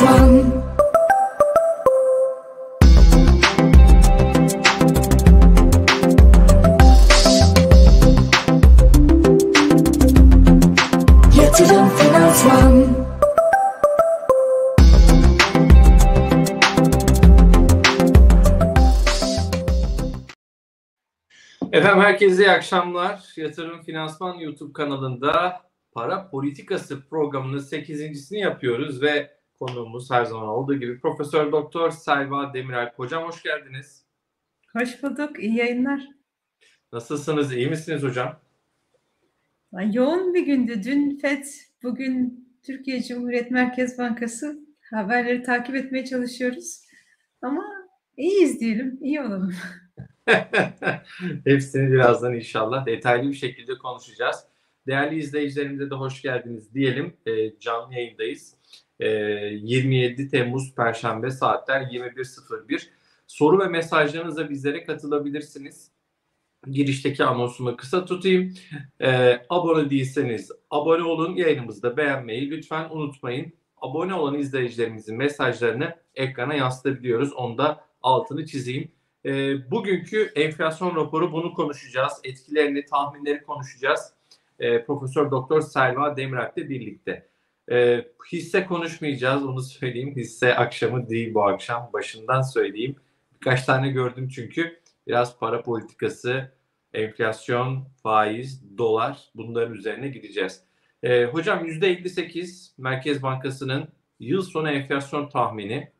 One. Yatırım Finans One. Efendim herkese iyi akşamlar. Yatırım Finansman YouTube kanalında Para Politikası programının 8.sini yapıyoruz ve konuğumuz her zaman olduğu gibi Profesör Doktor Selva Demirel. Hocam hoş geldiniz. Hoş bulduk. İyi yayınlar. Nasılsınız? İyi misiniz hocam? Yoğun bir gündü. Dün FED, bugün Türkiye Cumhuriyet Merkez Bankası haberleri takip etmeye çalışıyoruz. Ama iyiyiz diyelim, iyi olalım. Hepsini birazdan inşallah detaylı bir şekilde konuşacağız. Değerli izleyicilerimize de hoş geldiniz diyelim. E, canlı yayındayız. E, 27 Temmuz Perşembe saatler 21.01. Soru ve mesajlarınızla bizlere katılabilirsiniz. Girişteki anonsumu kısa tutayım. E, abone değilseniz abone olun. Yayınımızda beğenmeyi lütfen unutmayın. Abone olan izleyicilerimizin mesajlarını ekrana yansıtabiliyoruz. Onu da altını çizeyim. E, bugünkü enflasyon raporu bunu konuşacağız. Etkilerini, tahminleri konuşacağız. E, Profesör Doktor Selva Demiralp'le birlikte. E, hisse konuşmayacağız onu söyleyeyim. Hisse akşamı değil bu akşam. Başından söyleyeyim. Birkaç tane gördüm çünkü. Biraz para politikası, enflasyon, faiz, dolar bunların üzerine gideceğiz. E, hocam %58 Merkez Bankası'nın yıl sonu enflasyon tahmini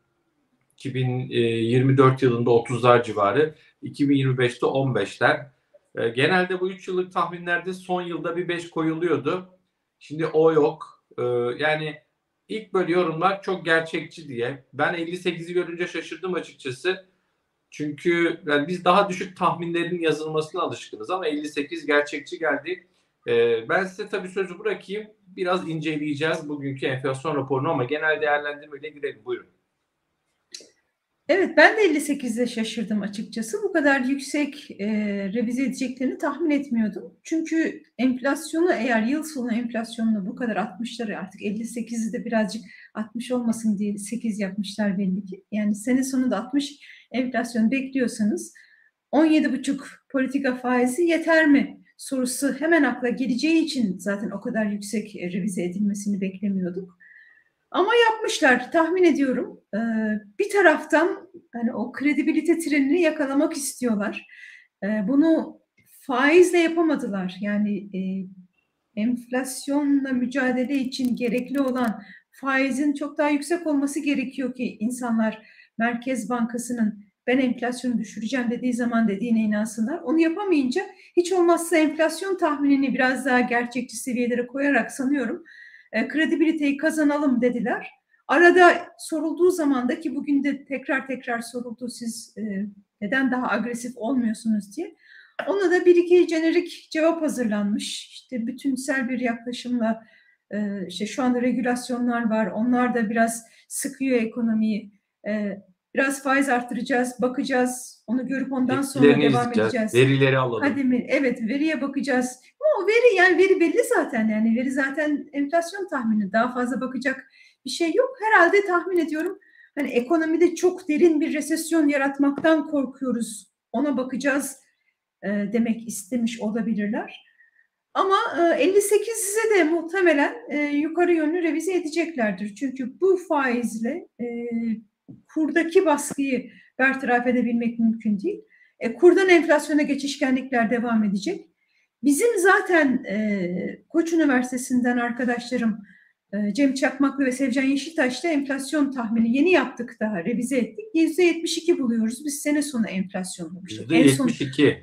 2024 yılında 30'lar civarı, 2025'te 15'ler. E, genelde bu 3 yıllık tahminlerde son yılda bir 5 koyuluyordu. Şimdi o yok. E, yani ilk böyle yorumlar çok gerçekçi diye. Ben 58'i görünce şaşırdım açıkçası. Çünkü yani biz daha düşük tahminlerin yazılmasına alışkınız ama 58 gerçekçi geldi. E, ben size tabii sözü bırakayım. Biraz inceleyeceğiz bugünkü enflasyon raporunu ama genel değerlendirmeyle girelim. Buyurun. Evet, ben de 58'de şaşırdım açıkçası. Bu kadar yüksek e, revize edeceklerini tahmin etmiyordum. Çünkü enflasyonu eğer yıl sonu enflasyonunu bu kadar 60'ları artık 58'i de birazcık 60 olmasın diye 8 yapmışlar belli ki. Yani sene sonunda 60 enflasyon bekliyorsanız 17,5 politika faizi yeter mi sorusu hemen akla geleceği için zaten o kadar yüksek e, revize edilmesini beklemiyorduk. Ama yapmışlar tahmin ediyorum. Ee, bir taraftan hani o kredibilite trenini yakalamak istiyorlar. Ee, bunu faizle yapamadılar. Yani e, enflasyonla mücadele için gerekli olan faizin çok daha yüksek olması gerekiyor ki insanlar Merkez Bankası'nın ben enflasyonu düşüreceğim dediği zaman dediğine inansınlar. Onu yapamayınca hiç olmazsa enflasyon tahminini biraz daha gerçekçi seviyelere koyarak sanıyorum e, kredibiliteyi kazanalım dediler. Arada sorulduğu zaman da ki bugün de tekrar tekrar soruldu siz e, neden daha agresif olmuyorsunuz diye. Ona da bir iki jenerik cevap hazırlanmış. İşte bütünsel bir yaklaşımla e, işte şu anda regülasyonlar var. Onlar da biraz sıkıyor ekonomiyi. E, biraz faiz arttıracağız, bakacağız. Onu görüp ondan sonra devam izleyeceğiz, edeceğiz. Verileri alalım. Hadi mi? Evet veriye bakacağız. Ama o veri yani veri belli zaten yani veri zaten enflasyon tahmini daha fazla bakacak bir şey yok. Herhalde tahmin ediyorum hani ekonomide çok derin bir resesyon yaratmaktan korkuyoruz. Ona bakacağız e, demek istemiş olabilirler. Ama e, 58'e de muhtemelen e, yukarı yönlü revize edeceklerdir. Çünkü bu faizle e, kurdaki baskıyı bertaraf edebilmek mümkün değil. E, kurdan enflasyona geçişkenlikler devam edecek. Bizim zaten e, Koç Üniversitesi'nden arkadaşlarım e, Cem Çakmaklı ve Sevcan Yeşiltaş'ta enflasyon tahmini yeni yaptık daha revize ettik. %72 buluyoruz. Biz sene sonu enflasyonlamıştık. En son- %72.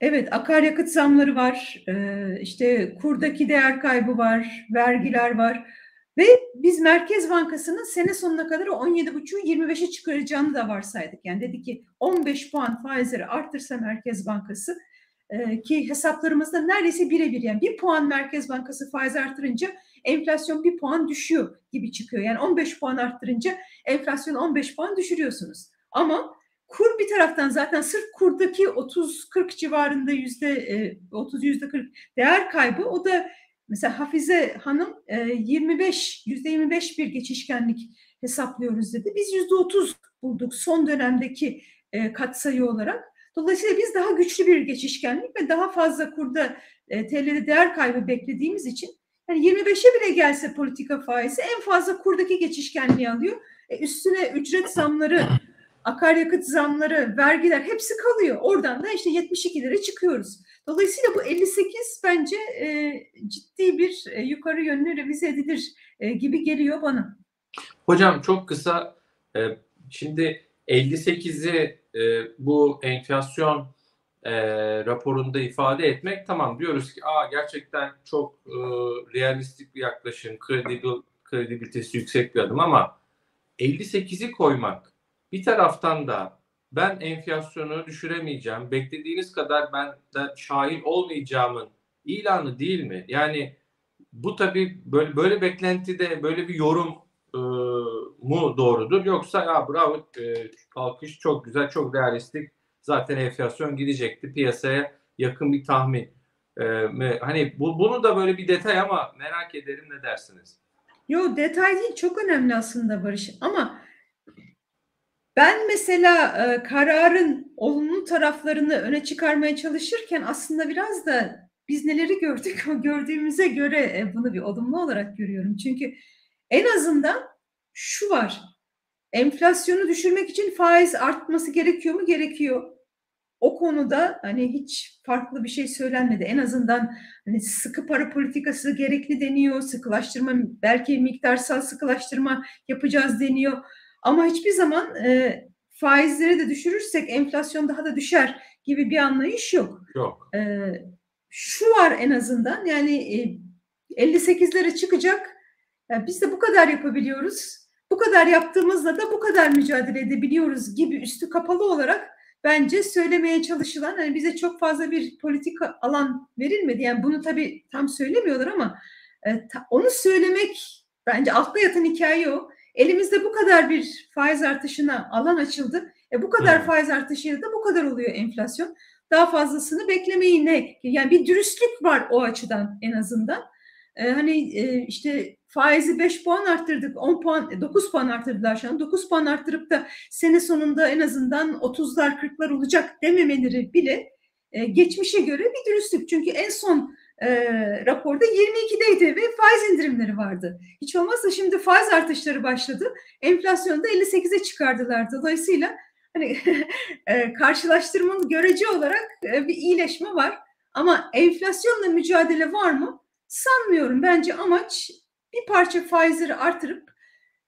Evet, akaryakıt zamları var, e, işte kurdaki değer kaybı var, vergiler var ve biz Merkez Bankası'nın sene sonuna kadar o 17,5'u 25'e çıkaracağını da varsaydık. Yani dedi ki 15 puan faizleri arttırsa Merkez Bankası e, ki hesaplarımızda neredeyse birebir yani bir puan Merkez Bankası faiz artırınca enflasyon bir puan düşüyor gibi çıkıyor. Yani 15 puan arttırınca enflasyon 15 puan düşürüyorsunuz. Ama kur bir taraftan zaten sırf kurdaki 30-40 civarında yüzde 30 yüzde 40 değer kaybı o da mesela Hafize Hanım e, 25 %25 bir geçişkenlik hesaplıyoruz dedi. Biz %30 bulduk son dönemdeki e, katsayı olarak. Dolayısıyla biz daha güçlü bir geçişkenlik ve daha fazla kurda e, TL'de değer kaybı beklediğimiz için yani 25'e bile gelse politika faizi en fazla kurdaki geçişkenliği alıyor. E, üstüne ücret zamları, akaryakıt zamları, vergiler hepsi kalıyor. Oradan da işte 72 lira çıkıyoruz. Dolayısıyla bu 58 bence e, ciddi bir e, yukarı yönlü revize edilir e, gibi geliyor bana. Hocam çok kısa e, şimdi 58'i e, bu enflasyon e, raporunda ifade etmek tamam diyoruz ki aa gerçekten çok e, realistik bir yaklaşım, kredibil, kredibilitesi yüksek bir adım ama 58'i koymak bir taraftan da ben enflasyonu düşüremeyeceğim, beklediğiniz kadar ben de şahit olmayacağımın ilanı değil mi? Yani bu tabii böyle, böyle beklentide böyle bir yorum e, mu doğrudur yoksa ya bravo e, alkış çok güzel, çok realistik zaten enflasyon gidecekti piyasaya yakın bir tahmin. E, hani bu, bunu da böyle bir detay ama merak ederim ne dersiniz? Yo detay değil çok önemli aslında Barış ama ben mesela e, kararın olumlu taraflarını öne çıkarmaya çalışırken aslında biraz da biz neleri gördük o gördüğümüze göre e, bunu bir olumlu olarak görüyorum. Çünkü en azından şu var. Enflasyonu düşürmek için faiz artması gerekiyor mu? Gerekiyor. O konuda hani hiç farklı bir şey söylenmedi. En azından hani sıkı para politikası gerekli deniyor. Sıkılaştırma belki miktarsal sıkılaştırma yapacağız deniyor. Ama hiçbir zaman e, faizleri de düşürürsek enflasyon daha da düşer gibi bir anlayış yok. Yok. E, şu var en azından yani e, 58'lere çıkacak. Yani biz de bu kadar yapabiliyoruz. Bu kadar yaptığımızda da bu kadar mücadele edebiliyoruz gibi üstü kapalı olarak bence söylemeye çalışılan hani bize çok fazla bir politika alan verilmedi. Yani bunu tabii tam söylemiyorlar ama e, ta, onu söylemek bence altta yatan hikaye o. Elimizde bu kadar bir faiz artışına alan açıldı. E bu kadar hmm. faiz artışıyla da bu kadar oluyor enflasyon. Daha fazlasını beklemeyin ne? Yani bir dürüstlük var o açıdan en azından. Ee, hani e, işte faizi 5 puan arttırdık, 10 puan, 9 puan arttırdılar şu an. 9 puan arttırıp da sene sonunda en azından 30'lar 40'lar olacak dememeleri bile e, geçmişe göre bir dürüstlük. Çünkü en son e, raporda 22'deydi ve faiz indirimleri vardı. Hiç olmazsa şimdi faiz artışları başladı. Enflasyonu da 58'e çıkardılar. Dolayısıyla hani e, karşılaştırmanın görece olarak e, bir iyileşme var. Ama enflasyonla mücadele var mı? Sanmıyorum. Bence amaç bir parça faizleri artırıp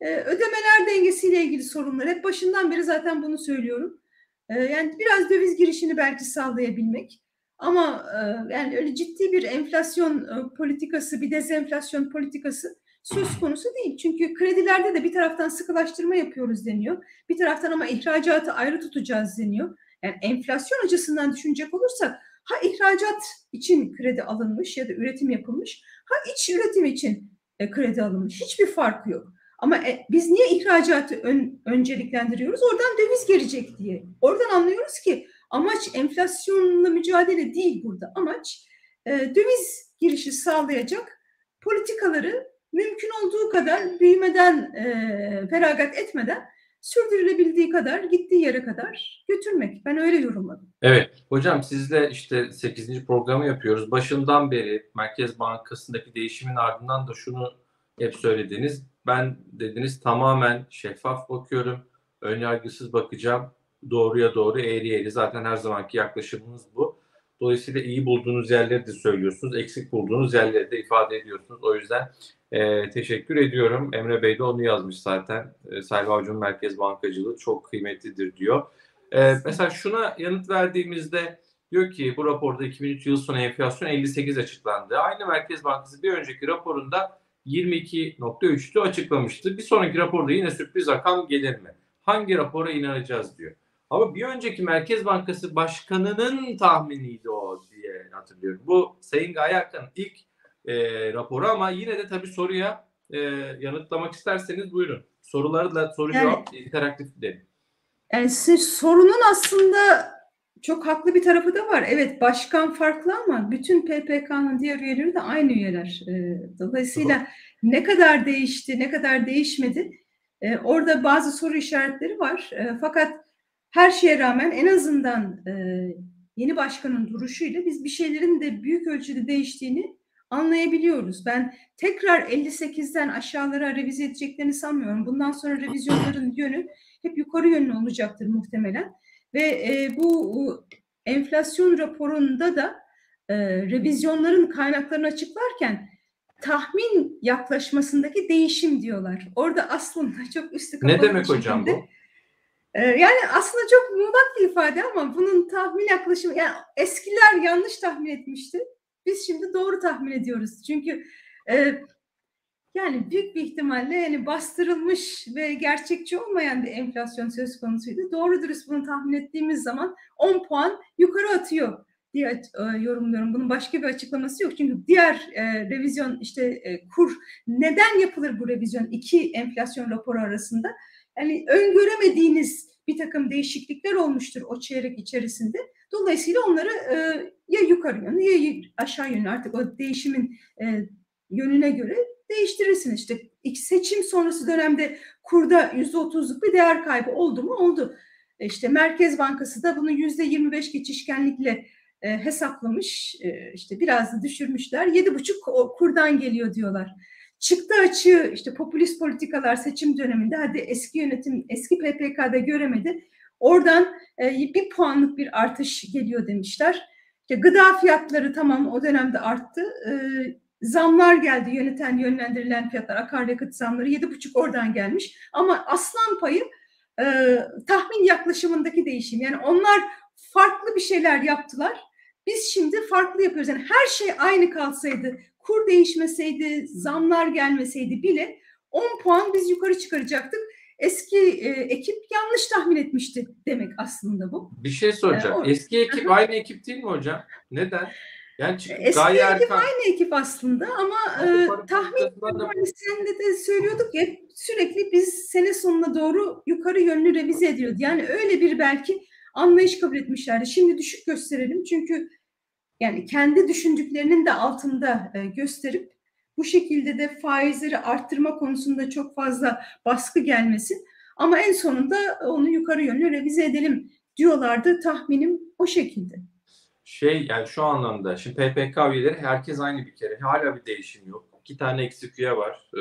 e, ödemeler dengesiyle ilgili sorunlar. Hep başından beri zaten bunu söylüyorum. E, yani biraz döviz girişini belki sağlayabilmek. Ama e, yani öyle ciddi bir enflasyon e, politikası, bir dezenflasyon politikası söz konusu değil. Çünkü kredilerde de bir taraftan sıkılaştırma yapıyoruz deniyor. Bir taraftan ama ihracatı ayrı tutacağız deniyor. Yani enflasyon açısından düşünecek olursak ha ihracat için kredi alınmış ya da üretim yapılmış, ha iç üretim için e, kredi alınmış. Hiçbir farkı yok. Ama biz niye ihracatı ön, önceliklendiriyoruz? Oradan döviz gelecek diye. Oradan anlıyoruz ki Amaç enflasyonla mücadele değil burada. Amaç e, döviz girişi sağlayacak politikaları mümkün olduğu kadar büyümeden, e, feragat etmeden sürdürülebildiği kadar gittiği yere kadar götürmek. Ben öyle yorumladım. Evet. Hocam sizle işte 8. programı yapıyoruz. Başından beri Merkez Bankası'ndaki değişimin ardından da şunu hep söylediniz. Ben dediniz tamamen şeffaf bakıyorum. Önyargısız bakacağım doğruya doğru eğri eğri zaten her zamanki yaklaşımımız bu. Dolayısıyla iyi bulduğunuz yerleri de söylüyorsunuz. Eksik bulduğunuz yerleri de ifade ediyorsunuz. O yüzden e, teşekkür ediyorum. Emre Bey de onu yazmış zaten. E, Selvi Avcı'nın merkez bankacılığı çok kıymetlidir diyor. E, mesela şuna yanıt verdiğimizde diyor ki bu raporda 2003 yıl sonu enflasyon 58 açıklandı. Aynı Merkez Bankası bir önceki raporunda 22.3'tü açıklamıştı. Bir sonraki raporda yine sürpriz rakam gelir mi? Hangi rapora inanacağız diyor. Ama bir önceki Merkez Bankası Başkanı'nın tahminiydi o diye hatırlıyorum. Bu Sayın Gaye ilk e, raporu ama yine de tabii soruya e, yanıtlamak isterseniz buyurun. Soruları da soru yani, cevap interaktif dedim. Yani sorunun aslında çok haklı bir tarafı da var. Evet başkan farklı ama bütün PPK'nın diğer üyeleri de aynı üyeler. E, dolayısıyla ne kadar değişti, ne kadar değişmedi e, orada bazı soru işaretleri var. E, fakat her şeye rağmen en azından e, yeni başkanın duruşuyla biz bir şeylerin de büyük ölçüde değiştiğini anlayabiliyoruz. Ben tekrar 58'den aşağılara revize edeceklerini sanmıyorum. Bundan sonra revizyonların yönü hep yukarı yönlü olacaktır muhtemelen. Ve e, bu enflasyon raporunda da e, revizyonların kaynaklarını açıklarken tahmin yaklaşmasındaki değişim diyorlar. Orada aslında çok üstü kapalı Ne demek hocam bu? E, yani aslında çok muğlak bir ifade ama bunun tahmin yaklaşımı yani eskiler yanlış tahmin etmişti. Biz şimdi doğru tahmin ediyoruz. Çünkü e, yani büyük bir ihtimalle yani bastırılmış ve gerçekçi olmayan bir enflasyon söz konusuydu. Doğru dürüst bunu tahmin ettiğimiz zaman 10 puan yukarı atıyor diye e, yorumluyorum. Bunun başka bir açıklaması yok. Çünkü diğer e, revizyon işte e, kur neden yapılır bu revizyon iki enflasyon raporu arasında? Yani öngöremediğiniz bir takım değişiklikler olmuştur o çeyrek içerisinde. Dolayısıyla onları e, ya yukarı yönlü ya aşağı yönlü artık o değişimin e, yönüne göre değiştirirsiniz. İşte seçim sonrası dönemde kurda yüzde otuzluk bir değer kaybı oldu mu? Oldu. E, işte Merkez Bankası da bunu yüzde yirmi beş geçişkenlikle e, hesaplamış. E, işte biraz da düşürmüşler. Yedi buçuk kurdan geliyor diyorlar. Çıktı açığı işte popülist politikalar seçim döneminde hadi eski yönetim eski PPK'da göremedi. Oradan e, bir puanlık bir artış geliyor demişler. İşte gıda fiyatları tamam o dönemde arttı. E, zamlar geldi yöneten yönlendirilen fiyatlar akaryakıt zamları yedi buçuk oradan gelmiş. Ama aslan payı e, tahmin yaklaşımındaki değişim. Yani onlar farklı bir şeyler yaptılar. Biz şimdi farklı yapıyoruz. Yani her şey aynı kalsaydı, kur değişmeseydi, zamlar gelmeseydi bile 10 puan biz yukarı çıkaracaktık. Eski e, ekip yanlış tahmin etmişti demek aslında bu. Bir şey soracağım. Ee, Eski ekip aynı ekip değil mi hocam? Neden? Yani Eski ekip Erkan... aynı ekip aslında ama e, tahmin hani sen de, de söylüyorduk ya sürekli biz sene sonuna doğru yukarı yönlü revize ediyordu. Yani öyle bir belki anlayış kabul etmişlerdi. Şimdi düşük gösterelim çünkü yani kendi düşündüklerinin de altında e, gösterip bu şekilde de faizleri arttırma konusunda çok fazla baskı gelmesin. Ama en sonunda onu yukarı yönlü revize edelim diyorlardı. Tahminim o şekilde. Şey yani şu anlamda şimdi PPK üyeleri herkes aynı bir kere. Hala bir değişim yok. İki tane eksik üye var. Ee,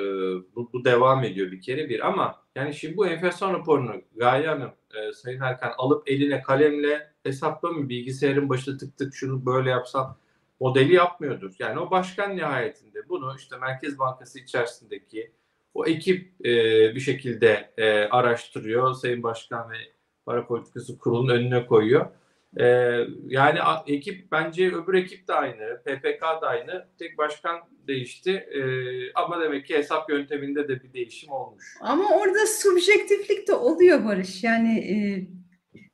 bu, bu devam ediyor bir kere bir ama yani şimdi bu enflasyon raporunu Gaye Hanım, e, Sayın Erkan alıp eline kalemle hesaplamıyor. Bilgisayarın başında tık tık şunu böyle yapsam modeli yapmıyordur. Yani o başkan nihayetinde bunu işte Merkez Bankası içerisindeki o ekip e, bir şekilde e, araştırıyor. Sayın Başkan ve Para Politikası Kurulu'nun önüne koyuyor. E, yani ekip bence öbür ekip de aynı, PPK da aynı. Tek başkan değişti. E, ama demek ki hesap yönteminde de bir değişim olmuş. Ama orada subjektiflik de oluyor Barış. Yani e,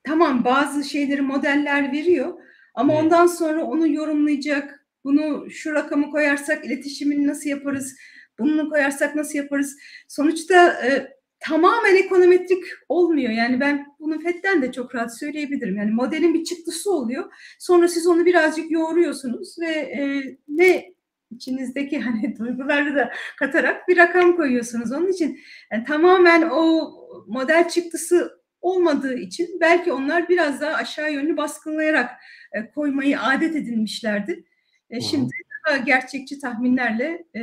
tamam bazı şeyleri modeller veriyor ama evet. ondan sonra onu yorumlayacak. Bunu şu rakamı koyarsak iletişimini nasıl yaparız? Bunu koyarsak nasıl yaparız? Sonuçta e, tamamen ekonometrik olmuyor. Yani ben bunu FED'den de çok rahat söyleyebilirim. Yani modelin bir çıktısı oluyor. Sonra siz onu birazcık yoğuruyorsunuz ve e, ne içinizdeki hani duyguları da katarak bir rakam koyuyorsunuz. Onun için yani tamamen o model çıktısı olmadığı için belki onlar biraz daha aşağı yönlü baskılayarak e, koymayı adet edinmişlerdi. E, şimdi daha gerçekçi tahminlerle e,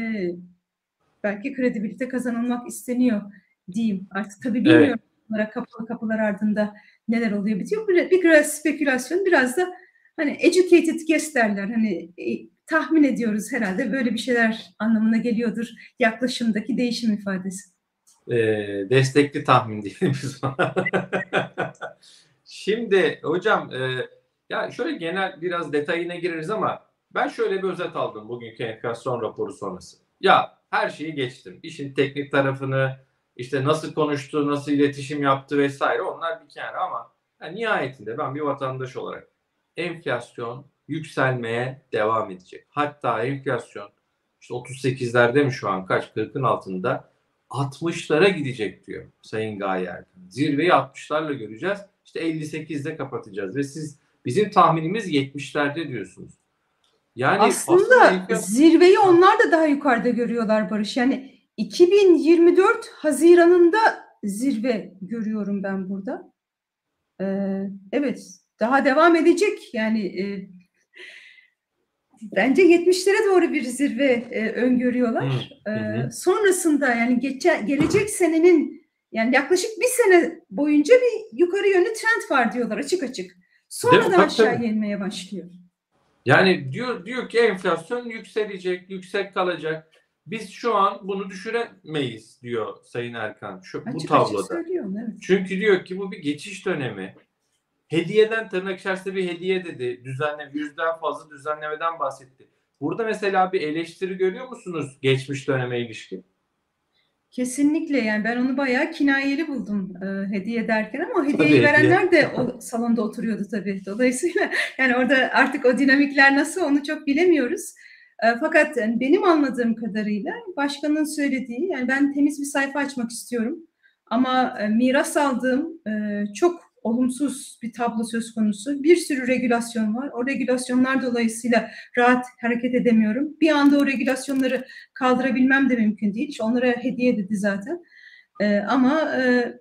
belki kredibilite kazanılmak isteniyor diyeyim. Artık tabii bilmiyorum evet. kapalı kapılar ardında neler oluyor bitiyor. Bir, bir biraz spekülasyon biraz da hani educated guess derler. Hani e, tahmin ediyoruz herhalde böyle bir şeyler anlamına geliyordur yaklaşımdaki değişim ifadesi e, destekli tahmin diyelim biz Şimdi hocam e, ya şöyle genel biraz detayına gireriz ama ben şöyle bir özet aldım bugünkü enflasyon raporu sonrası. Ya her şeyi geçtim. İşin teknik tarafını, işte nasıl konuştu, nasıl iletişim yaptı vesaire onlar bir kenara ama yani nihayetinde ben bir vatandaş olarak enflasyon yükselmeye devam edecek. Hatta enflasyon işte 38'lerde mi şu an kaç 40'ın altında 60'lara gidecek diyor Sayın Gaye Erkan. Zirveyi 60'larla göreceğiz. İşte 58'de kapatacağız ve siz Bizim tahminimiz 70'lerde diyorsunuz. Yani aslında, aslında zirveyi onlar da daha yukarıda görüyorlar Barış. Yani 2024 Haziran'ında zirve görüyorum ben burada. Ee, evet daha devam edecek yani e, bence 70'lere doğru bir zirve e, öngörüyorlar. Hı, hı. Ee, sonrasında yani geçe, gelecek senenin yani yaklaşık bir sene boyunca bir yukarı yönlü trend var diyorlar açık açık. Sonradan aşağı inmeye başlıyor. Yani diyor diyor ki enflasyon yükselecek, yüksek kalacak. Biz şu an bunu düşüremeyiz diyor Sayın Erkan şu açık bu tabloda. Açık evet. Çünkü diyor ki bu bir geçiş dönemi. Hediyeden tırnak içerisinde bir hediye dedi. Düzenle yüzden fazla düzenlemeden bahsetti. Burada mesela bir eleştiri görüyor musunuz geçmiş döneme ilişkin? Kesinlikle yani ben onu bayağı kinayeli buldum e, hediye derken ama hediyeyi tabii, verenler de o salonda oturuyordu tabii. Dolayısıyla yani orada artık o dinamikler nasıl onu çok bilemiyoruz. E, fakat benim anladığım kadarıyla başkanın söylediği yani ben temiz bir sayfa açmak istiyorum ama e, miras aldığım e, çok olumsuz bir tablo söz konusu. Bir sürü regülasyon var. O regülasyonlar dolayısıyla rahat hareket edemiyorum. Bir anda o regülasyonları kaldırabilmem de mümkün değil. Onlara hediye dedi zaten. Ee, ama e,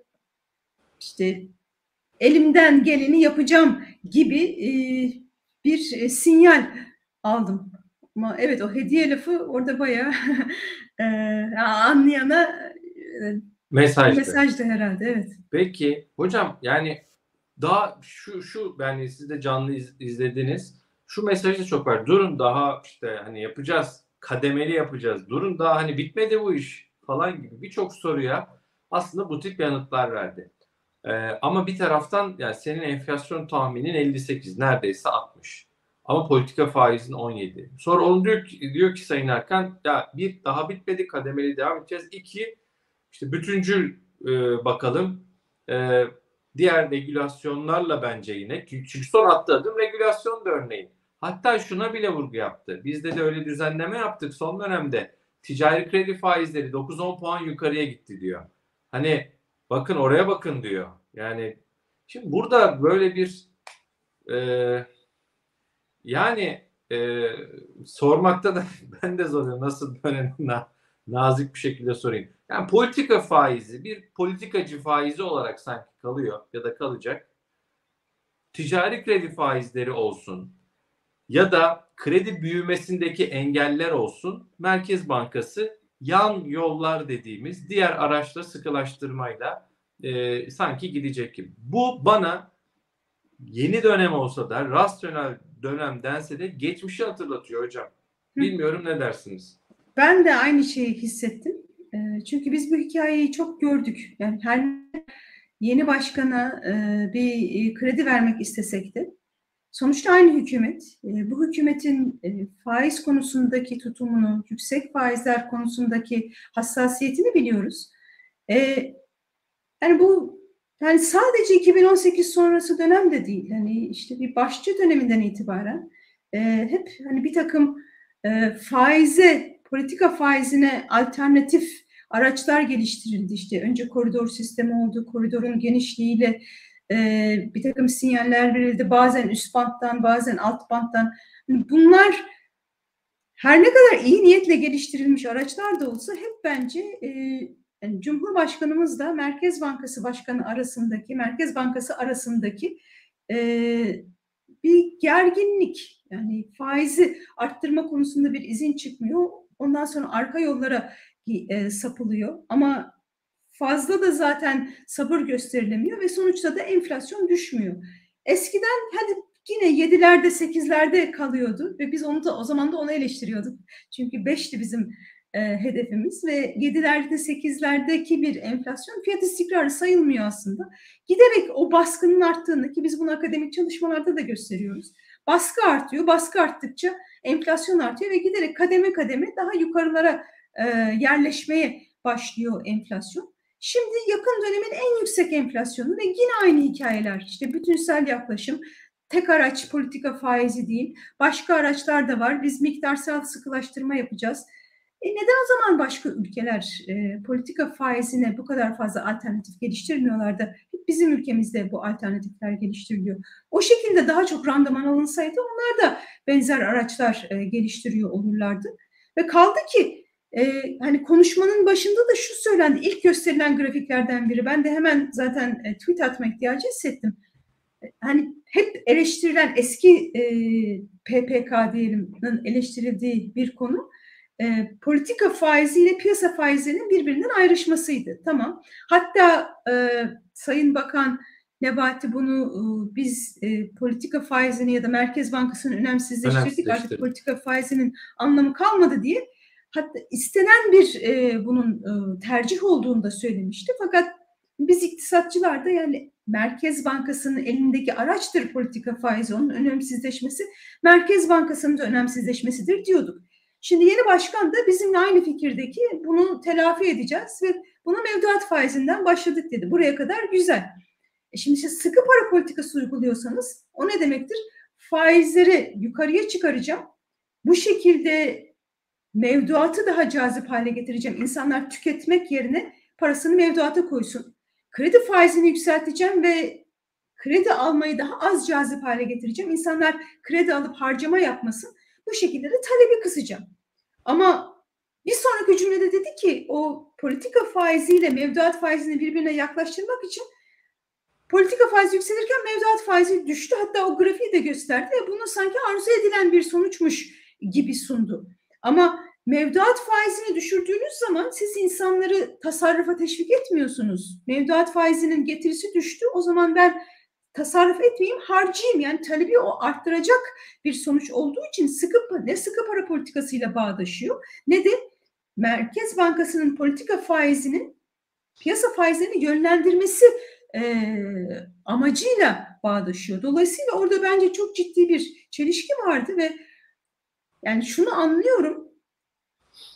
işte elimden geleni yapacağım gibi bir sinyal aldım. Ama evet o hediye lafı orada bayağı e, anlayana e, mesajdı. mesajdı herhalde evet. Peki hocam yani daha şu şu yani siz de canlı iz, izlediniz. Şu mesajı çok var. Durun daha işte hani yapacağız. Kademeli yapacağız. Durun daha hani bitmedi bu iş falan gibi birçok soruya aslında bu tip yanıtlar verdi. Ee, ama bir taraftan yani senin enflasyon tahminin 58 neredeyse 60. Ama politika faizin 17. Sonra onu diyor ki, diyor ki Sayın Erkan ya bir daha bitmedi kademeli devam edeceğiz. İki işte bütüncül e, bakalım. E, diğer regülasyonlarla bence yine. Çünkü son attığı adım regülasyon da örneğin. Hatta şuna bile vurgu yaptı. Bizde de öyle düzenleme yaptık son dönemde. Ticari kredi faizleri 9-10 puan yukarıya gitti diyor. Hani bakın oraya bakın diyor. Yani şimdi burada böyle bir e, yani e, sormakta da ben de zorluyorum. Nasıl böyle nazik bir şekilde sorayım. Yani politika faizi bir politikacı faizi olarak sanki kalıyor ya da kalacak. Ticari kredi faizleri olsun ya da kredi büyümesindeki engeller olsun. Merkez Bankası yan yollar dediğimiz diğer araçla sıkılaştırmayla e, sanki gidecek gibi. Bu bana yeni dönem olsa da rasyonel dönem dense de geçmişi hatırlatıyor hocam. Bilmiyorum ne dersiniz? Ben de aynı şeyi hissettim. Çünkü biz bu hikayeyi çok gördük. Yani her yeni başkana bir kredi vermek istesek de sonuçta aynı hükümet bu hükümetin faiz konusundaki tutumunu, yüksek faizler konusundaki hassasiyetini biliyoruz. Yani bu yani sadece 2018 sonrası dönem de değil. Hani işte bir başçı döneminden itibaren hep hani bir takım faize politika faizine alternatif araçlar geliştirildi. İşte önce koridor sistemi oldu, koridorun genişliğiyle e, bir takım sinyaller verildi. Bazen üst banttan, bazen alt banttan. Hani bunlar her ne kadar iyi niyetle geliştirilmiş araçlar da olsa hep bence e, Cumhurbaşkanımızla Merkez Bankası Başkanı arasındaki, Merkez Bankası arasındaki e, bir gerginlik yani faizi arttırma konusunda bir izin çıkmıyor. Ondan sonra arka yollara e, sapılıyor. Ama fazla da zaten sabır gösterilemiyor ve sonuçta da enflasyon düşmüyor. Eskiden hadi yine yedilerde sekizlerde kalıyordu ve biz onu da o zaman da onu eleştiriyorduk. Çünkü beşti bizim e, hedefimiz ve yedilerde sekizlerdeki bir enflasyon fiyat istikrarı sayılmıyor aslında. Giderek o baskının arttığını ki biz bunu akademik çalışmalarda da gösteriyoruz. Baskı artıyor. Baskı arttıkça enflasyon artıyor ve giderek kademe kademe daha yukarılara e, yerleşmeye başlıyor enflasyon. Şimdi yakın dönemin en yüksek enflasyonu ve yine aynı hikayeler. İşte bütünsel yaklaşım, tek araç politika faizi değil, başka araçlar da var. Biz miktarsal sıkılaştırma yapacağız. E neden o zaman başka ülkeler e, politika faizine bu kadar fazla alternatif geliştirmiyorlar da bizim ülkemizde bu alternatifler geliştiriliyor. O şekilde daha çok randıman alınsaydı onlar da benzer araçlar e, geliştiriyor olurlardı. Ve kaldı ki e, hani konuşmanın başında da şu söylendi. ilk gösterilen grafiklerden biri. Ben de hemen zaten e, tweet atma ihtiyacı hissettim. E, hani hep eleştirilen eski e, PPK diyelim eleştirildiği bir konu e, politika faiziyle piyasa faizlerinin birbirinden ayrışmasıydı. Tamam. Hatta e, Sayın Bakan Nebati bunu e, biz e, politika faizini ya da Merkez Bankası'nı önemsizleştirdik. Artık politika faizinin anlamı kalmadı diye. Hatta istenen bir e, bunun e, tercih olduğunu da söylemişti. Fakat biz iktisatçılar da yani Merkez Bankası'nın elindeki araçtır politika faizi, onun önemsizleşmesi, Merkez Bankası'nın da önemsizleşmesidir diyorduk. Şimdi yeni başkan da bizimle aynı fikirdeki bunu telafi edeceğiz ve buna mevduat faizinden başladık dedi. Buraya kadar güzel. E şimdi işte sıkı para politikası uyguluyorsanız o ne demektir? Faizleri yukarıya çıkaracağım. Bu şekilde mevduatı daha cazip hale getireceğim. İnsanlar tüketmek yerine parasını mevduata koysun. Kredi faizini yükselteceğim ve kredi almayı daha az cazip hale getireceğim. İnsanlar kredi alıp harcama yapmasın. Bu şekilde de talebi kısacağım. Ama bir sonraki cümlede dedi ki o politika faiziyle mevduat faizini birbirine yaklaştırmak için politika faizi yükselirken mevduat faizi düştü. Hatta o grafiği de gösterdi ve bunu sanki arzu edilen bir sonuçmuş gibi sundu. Ama mevduat faizini düşürdüğünüz zaman siz insanları tasarrufa teşvik etmiyorsunuz. Mevduat faizinin getirisi düştü. O zaman ben tasarruf etmeyeyim, harcayayım. Yani talebi o arttıracak bir sonuç olduğu için sıkı ne sıkı para politikasıyla bağdaşıyor ne de Merkez Bankası'nın politika faizinin piyasa faizlerini yönlendirmesi e, amacıyla bağdaşıyor. Dolayısıyla orada bence çok ciddi bir çelişki vardı ve yani şunu anlıyorum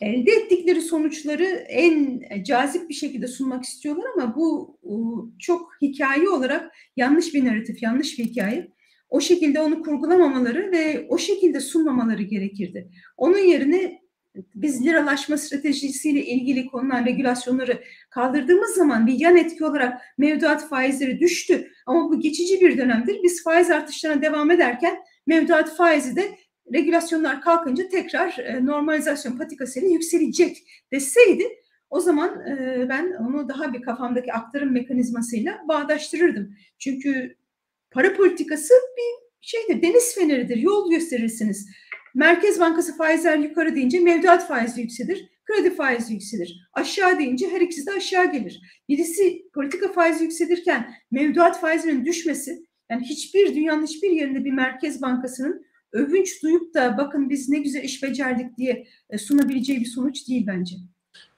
elde ettikleri sonuçları en cazip bir şekilde sunmak istiyorlar ama bu çok hikaye olarak yanlış bir narratif, yanlış bir hikaye. O şekilde onu kurgulamamaları ve o şekilde sunmamaları gerekirdi. Onun yerine biz liralaşma stratejisiyle ilgili konulan regülasyonları kaldırdığımız zaman bir yan etki olarak mevduat faizleri düştü. Ama bu geçici bir dönemdir. Biz faiz artışlarına devam ederken mevduat faizi de regülasyonlar kalkınca tekrar e, normalizasyon patikasıyla yükselecek deseydi o zaman e, ben onu daha bir kafamdaki aktarım mekanizmasıyla bağdaştırırdım. Çünkü para politikası bir şeydir, deniz feneridir, yol gösterirsiniz. Merkez Bankası faizler yukarı deyince mevduat faizi yükselir, kredi faizi yükselir. Aşağı deyince her ikisi de aşağı gelir. Birisi politika faizi yükselirken mevduat faizinin düşmesi, yani hiçbir dünyanın hiçbir yerinde bir merkez bankasının övünç duyup da bakın biz ne güzel iş becerdik diye e, sunabileceği bir sonuç değil bence.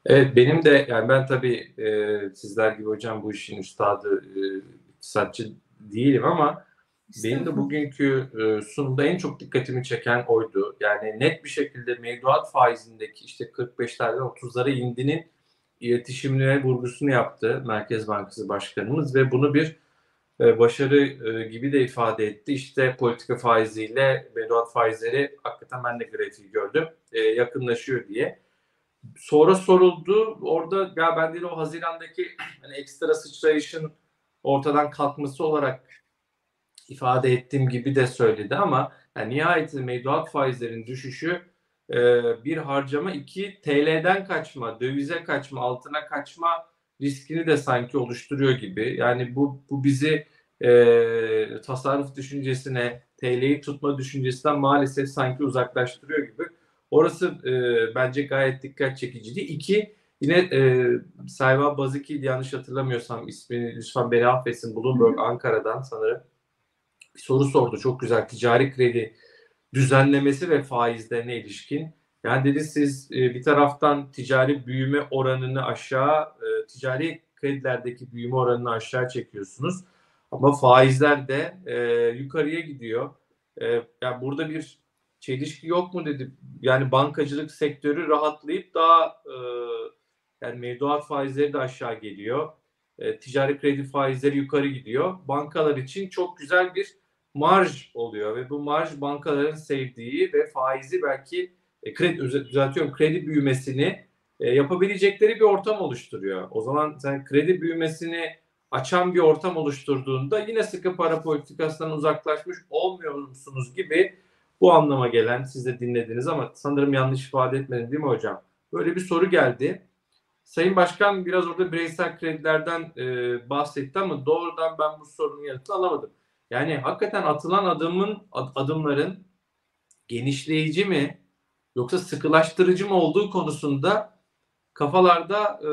Evet benim de yani ben tabii e, sizler gibi hocam bu işin üstadı e, iktisatçı değilim ama benim de bugünkü e, sunumda en çok dikkatimi çeken oydu. Yani net bir şekilde mevduat faizindeki işte 45'lerden 30'lara indinin iletişimine vurgusunu yaptı Merkez Bankası Başkanımız ve bunu bir başarı e, gibi de ifade etti. İşte politika faiziyle mevduat faizleri hakikaten ben de grafiği gördüm e, yakınlaşıyor diye. Sonra soruldu orada ya ben de o Haziran'daki hani ekstra sıçrayışın ortadan kalkması olarak ifade ettiğim gibi de söyledi ama yani nihayetinde mevduat faizlerin düşüşü bir harcama iki TL'den kaçma, dövize kaçma, altına kaçma riskini de sanki oluşturuyor gibi. Yani bu, bu bizi e, tasarruf düşüncesine, TL'yi tutma düşüncesinden maalesef sanki uzaklaştırıyor gibi. Orası e, bence gayet dikkat çekiciydi. İki, yine e, Sayva Baziki yanlış hatırlamıyorsam ismini lütfen beni affetsin. Bloomberg Ankara'dan sanırım bir soru sordu. Çok güzel. Ticari kredi düzenlemesi ve faizlerine ilişkin. Yani dedi siz e, bir taraftan ticari büyüme oranını aşağı, e, ticari kredilerdeki büyüme oranını aşağı çekiyorsunuz. Ama faizler de e, yukarıya gidiyor. Yani burada bir çelişki yok mu dedi. Yani bankacılık sektörü rahatlayıp daha yani mevduat faizleri de aşağı geliyor. Ticari kredi faizleri yukarı gidiyor. Bankalar için çok güzel bir marj oluyor ve bu marj bankaların sevdiği ve faizi belki e, kredi düzeltiyorum kredi büyümesini e, yapabilecekleri bir ortam oluşturuyor. O zaman sen kredi büyümesini açan bir ortam oluşturduğunda yine sıkı para politikasından uzaklaşmış olmuyor musunuz gibi bu anlama gelen siz de dinlediniz ama sanırım yanlış ifade etmedim değil mi hocam? Böyle bir soru geldi. Sayın Başkan biraz orada bireysel kredilerden e, bahsetti ama doğrudan ben bu sorunun yanıtını alamadım. Yani hakikaten atılan adımın adımların genişleyici mi yoksa sıkılaştırıcı mı olduğu konusunda kafalarda e,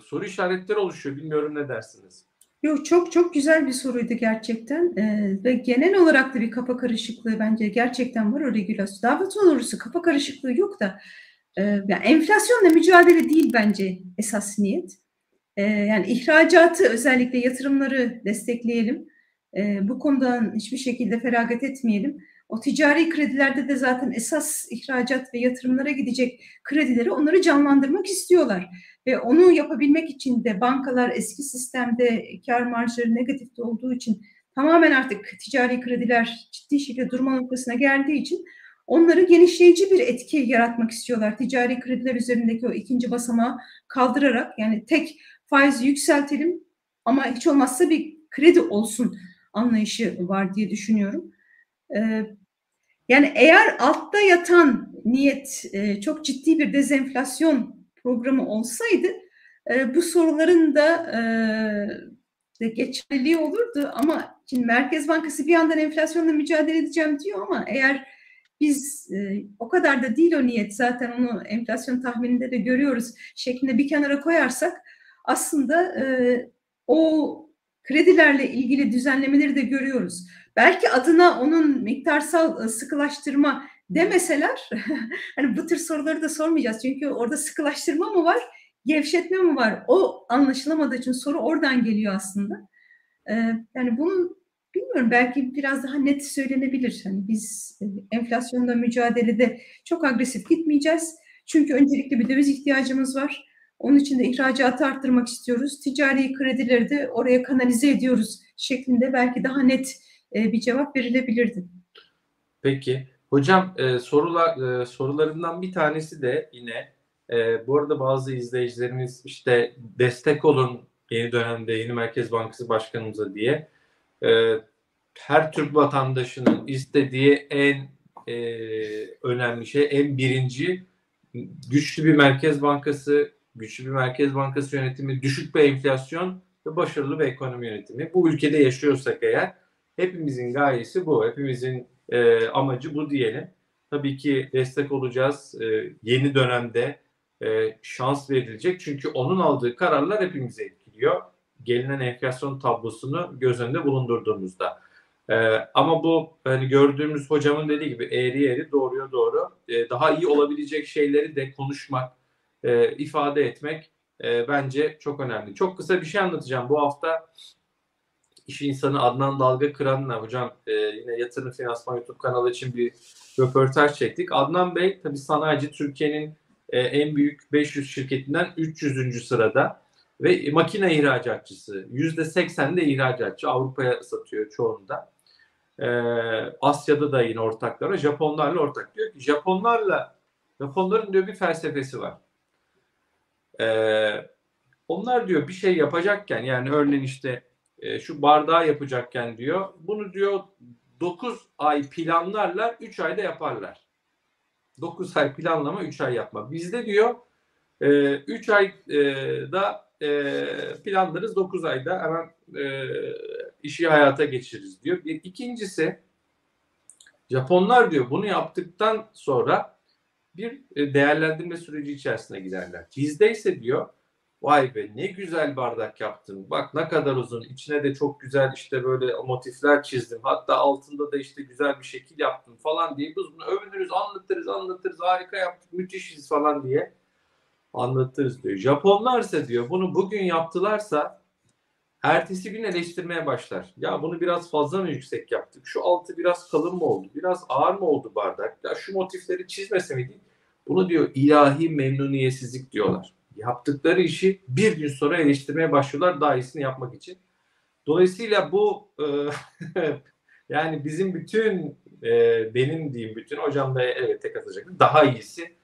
soru işaretleri oluşuyor. Bilmiyorum ne dersiniz? Yok çok çok güzel bir soruydu gerçekten ee, ve genel olarak da bir kafa karışıklığı bence gerçekten var o regülasyon. Daha doğrusu kafa karışıklığı yok da e, yani enflasyonla mücadele değil bence esas niyet. E, yani ihracatı özellikle yatırımları destekleyelim. E, bu konudan hiçbir şekilde feragat etmeyelim. O ticari kredilerde de zaten esas ihracat ve yatırımlara gidecek kredileri onları canlandırmak istiyorlar. Ve onu yapabilmek için de bankalar eski sistemde kar marjları negatifte olduğu için tamamen artık ticari krediler ciddi şekilde durma noktasına geldiği için onları genişleyici bir etki yaratmak istiyorlar. Ticari krediler üzerindeki o ikinci basamağı kaldırarak yani tek faizi yükseltelim ama hiç olmazsa bir kredi olsun anlayışı var diye düşünüyorum. Ee, yani eğer altta yatan niyet e, çok ciddi bir dezenflasyon programı olsaydı e, bu soruların da e, geçerliliği olurdu ama şimdi Merkez Bankası bir yandan enflasyonla mücadele edeceğim diyor ama eğer biz e, o kadar da değil o niyet zaten onu enflasyon tahmininde de görüyoruz şeklinde bir kenara koyarsak aslında o kredilerle ilgili düzenlemeleri de görüyoruz. Belki adına onun miktarsal e, sıkılaştırma demeseler hani bu tür soruları da sormayacağız. Çünkü orada sıkılaştırma mı var, gevşetme mi var? O anlaşılamadığı için soru oradan geliyor aslında. Yani bunun bilmiyorum belki biraz daha net söylenebilir. Hani biz e, enflasyonla mücadelede çok agresif gitmeyeceğiz. Çünkü öncelikle bir döviz ihtiyacımız var. Onun için de ihracatı arttırmak istiyoruz. Ticari kredileri de oraya kanalize ediyoruz şeklinde belki daha net e, bir cevap verilebilirdi. Peki. Hocam e, sorular e, sorularından bir tanesi de yine e, bu arada bazı izleyicilerimiz işte destek olun yeni dönemde yeni Merkez Bankası Başkanımıza diye e, her Türk vatandaşının istediği en e, önemli şey en birinci güçlü bir Merkez Bankası güçlü bir Merkez Bankası yönetimi, düşük bir enflasyon ve başarılı bir ekonomi yönetimi. Bu ülkede yaşıyorsak eğer hepimizin gayesi bu. Hepimizin e, amacı bu diyelim. Tabii ki destek olacağız. E, yeni dönemde e, şans verilecek. Çünkü onun aldığı kararlar hepimizi etkiliyor. Gelinen enflasyon tablosunu göz önünde bulundurduğumuzda. E, ama bu hani gördüğümüz hocamın dediği gibi eğri eğri doğruya doğru e, daha iyi olabilecek şeyleri de konuşmak, e, ifade etmek e, bence çok önemli. Çok kısa bir şey anlatacağım. Bu hafta iş insanı Adnan Dalga Kıran'la hocam e, yine Yatırım Finansman YouTube kanalı için bir röportaj çektik. Adnan Bey tabi sanayici Türkiye'nin e, en büyük 500 şirketinden 300. sırada ve makine ihracatçısı. %80 de ihracatçı. Avrupa'ya satıyor çoğunda. E, Asya'da da yine ortakları. Japonlarla ortak. Diyor ki Japonlarla Japonların diyor bir felsefesi var. Ee, onlar diyor bir şey yapacakken yani örneğin işte e, şu bardağı yapacakken diyor bunu diyor 9 ay planlarlar 3 ayda yaparlar. 9 ay planlama 3 ay yapma. Bizde diyor 3 e, ayda e, planlarız 9 ayda hemen e, işi hayata geçiririz diyor. Bir, ikincisi Japonlar diyor bunu yaptıktan sonra bir e, değerlendirme süreci içerisine giderler. Bizde ise diyor vay be ne güzel bardak yaptın. Bak ne kadar uzun. içine de çok güzel işte böyle motifler çizdim. Hatta altında da işte güzel bir şekil yaptım falan diye biz bunu övünürüz, anlatırız, anlatırız. Harika yaptık, müthişiz falan diye anlatırız diyor. Japonlar ise diyor bunu bugün yaptılarsa ertesi gün eleştirmeye başlar. Ya bunu biraz fazla mı yüksek yaptık? Şu altı biraz kalın mı oldu? Biraz ağır mı oldu bardak? Ya şu motifleri çizmese miydik? Bunu diyor ilahi memnuniyetsizlik diyorlar. Yaptıkları işi bir gün sonra eleştirmeye başlıyorlar daha iyisini yapmak için. Dolayısıyla bu e, yani bizim bütün e, benim diyeyim bütün hocam da elbette katılacak. Daha iyisi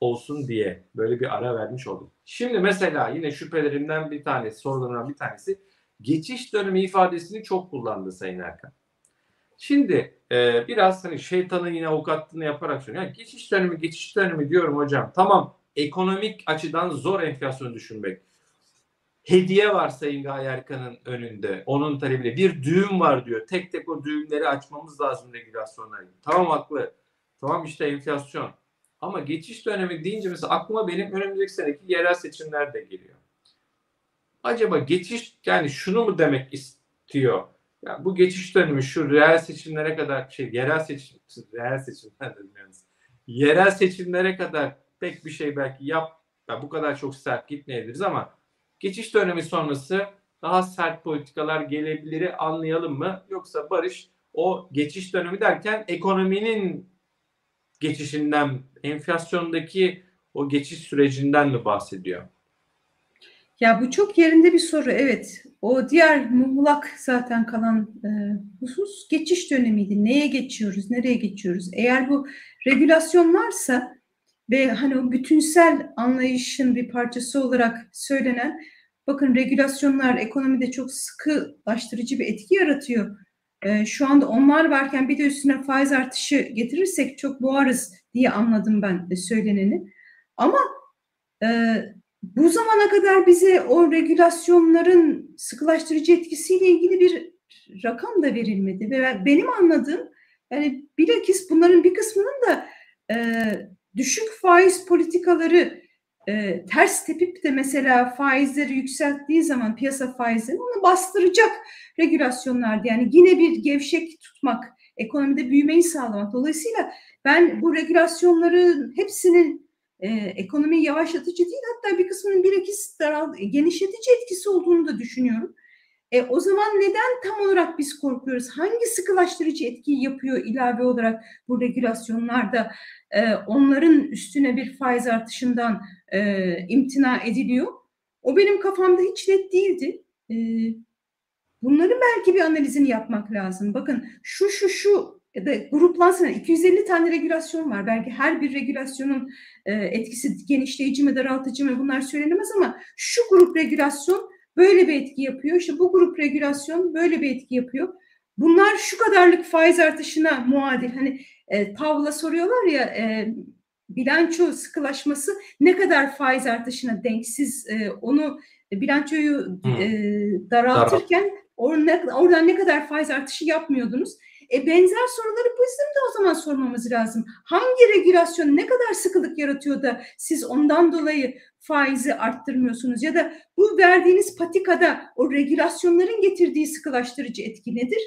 olsun diye böyle bir ara vermiş oldum. Şimdi mesela yine şüphelerimden bir tanesi, sorularımdan bir tanesi geçiş dönemi ifadesini çok kullandı Sayın Erkan. Şimdi e, biraz hani şeytanın yine avukatlığını yaparak söylüyorum. Yani geçiş dönemi, geçiş dönemi diyorum hocam. Tamam ekonomik açıdan zor enflasyonu düşünmek. Hediye var Sayın Gaye Erkan'ın önünde. Onun talebiyle bir düğüm var diyor. Tek tek o düğümleri açmamız lazım regülasyonları. Tamam haklı. Tamam işte enflasyon. Ama geçiş dönemi deyince mesela aklıma benim önümüzdeki seneki yerel seçimler de geliyor. Acaba geçiş yani şunu mu demek istiyor? Yani bu geçiş dönemi şu reel seçimlere kadar şey yerel seçim reel seçimler dedim. Yerel seçimlere kadar pek bir şey belki yap yani bu kadar çok sert gitmeyebiliriz ama geçiş dönemi sonrası daha sert politikalar gelebilir anlayalım mı? Yoksa Barış o geçiş dönemi derken ekonominin geçişinden, enflasyondaki o geçiş sürecinden mi bahsediyor? Ya bu çok yerinde bir soru evet. O diğer muğlak zaten kalan e, husus geçiş dönemiydi. Neye geçiyoruz, nereye geçiyoruz? Eğer bu regülasyon varsa ve hani o bütünsel anlayışın bir parçası olarak söylenen bakın regülasyonlar ekonomide çok sıkılaştırıcı bir etki yaratıyor. E, şu anda onlar varken bir de üstüne faiz artışı getirirsek çok boğarız diye anladım ben de söyleneni. Ama e, bu zamana kadar bize o regülasyonların sıkılaştırıcı etkisiyle ilgili bir rakam da verilmedi. Ve benim anladığım yani bilakis bunların bir kısmının da e, düşük faiz politikaları e, ters tepip de mesela faizleri yükselttiği zaman piyasa faizleri onu bastıracak regülasyonlardı. Yani yine bir gevşek tutmak, ekonomide büyümeyi sağlamak. Dolayısıyla ben bu regülasyonların hepsinin e, ekonomiyi yavaşlatıcı değil hatta bir kısmının bilakis daral, genişletici etkisi olduğunu da düşünüyorum. E, o zaman neden tam olarak biz korkuyoruz? Hangi sıkılaştırıcı etkiyi yapıyor ilave olarak bu regülasyonlarda? E, onların üstüne bir faiz artışından e, imtina ediliyor. O benim kafamda hiç net değildi. E, bunların belki bir analizini yapmak lazım. Bakın şu şu şu ya da gruplansana 250 tane regülasyon var. Belki her bir regülasyonun e, etkisi genişleyici mi daraltıcı mı bunlar söylenemez ama şu grup regülasyon böyle bir etki yapıyor. İşte bu grup regülasyon böyle bir etki yapıyor. Bunlar şu kadarlık faiz artışına muadil. Hani e, Pavla soruyorlar ya e, bilanço sıkılaşması ne kadar faiz artışına denk? Siz e, onu bilançoyu e, daraltırken oradan, oradan ne kadar faiz artışı yapmıyordunuz? E benzer soruları bizim de o zaman sormamız lazım. Hangi regülasyon ne kadar sıkılık yaratıyor da siz ondan dolayı faizi arttırmıyorsunuz ya da bu verdiğiniz patikada o regülasyonların getirdiği sıkılaştırıcı etki nedir?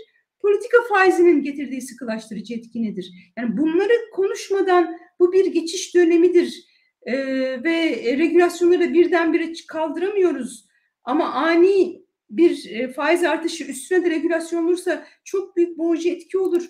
Politika faizinin getirdiği sıkılaştırıcı etki nedir? Yani bunları konuşmadan bu bir geçiş dönemidir ee, ve regülasyonları birdenbire kaldıramıyoruz. Ama ani bir e, faiz artışı üstüne de regülasyon olursa çok büyük boğucu etki olur.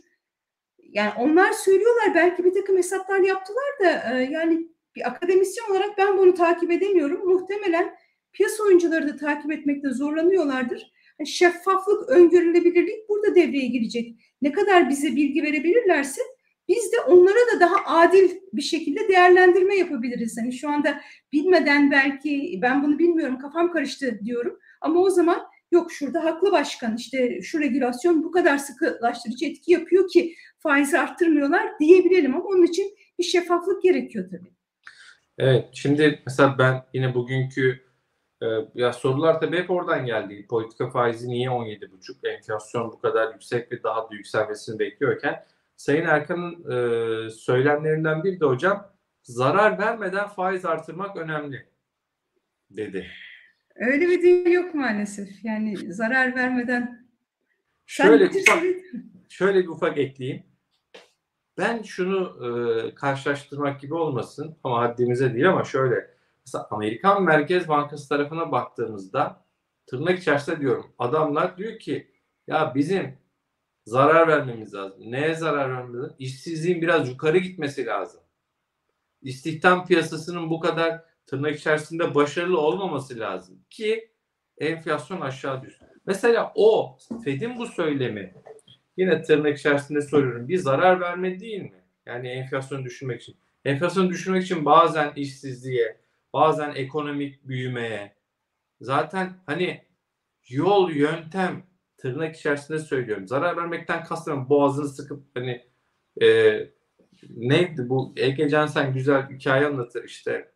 Yani onlar söylüyorlar belki bir takım hesaplar yaptılar da e, yani bir akademisyen olarak ben bunu takip edemiyorum. Muhtemelen piyasa oyuncuları da takip etmekte zorlanıyorlardır. Yani şeffaflık, öngörülebilirlik burada devreye girecek. Ne kadar bize bilgi verebilirlerse biz de onlara da daha adil bir şekilde değerlendirme yapabiliriz. Hani şu anda bilmeden belki ben bunu bilmiyorum kafam karıştı diyorum. Ama o zaman yok şurada haklı başkan işte şu regülasyon bu kadar sıkılaştırıcı etki yapıyor ki faizi arttırmıyorlar diyebilelim ama onun için bir şeffaflık gerekiyor tabii. Evet şimdi mesela ben yine bugünkü e, ya sorular tabii hep oradan geldi. Politika faizi niye 17,5? Enflasyon bu kadar yüksek ve daha da yükselmesini bekliyorken Sayın Erkan'ın e, söylemlerinden bir de hocam zarar vermeden faiz artırmak önemli dedi. Öyle bir dünya yok maalesef. Yani zarar vermeden şöyle ufak, şöyle bir ufak ekleyeyim. Ben şunu e, karşılaştırmak gibi olmasın ama haddimize değil ama şöyle mesela Amerikan Merkez Bankası tarafına baktığımızda tırnak içerisinde diyorum adamlar diyor ki ya bizim zarar vermemiz lazım. Neye zarar vermemiz lazım? İşsizliğin biraz yukarı gitmesi lazım. İstihdam piyasasının bu kadar tırnak içerisinde başarılı olmaması lazım ki enflasyon aşağı düşsün. Mesela o Fed'in bu söylemi yine tırnak içerisinde soruyorum. Bir zarar verme değil mi? Yani enflasyonu düşürmek için. Enflasyonu düşürmek için bazen işsizliğe, bazen ekonomik büyümeye, zaten hani yol, yöntem tırnak içerisinde söylüyorum. Zarar vermekten kastım boğazını sıkıp hani e, neydi bu Ege Cansen güzel hikaye anlatır işte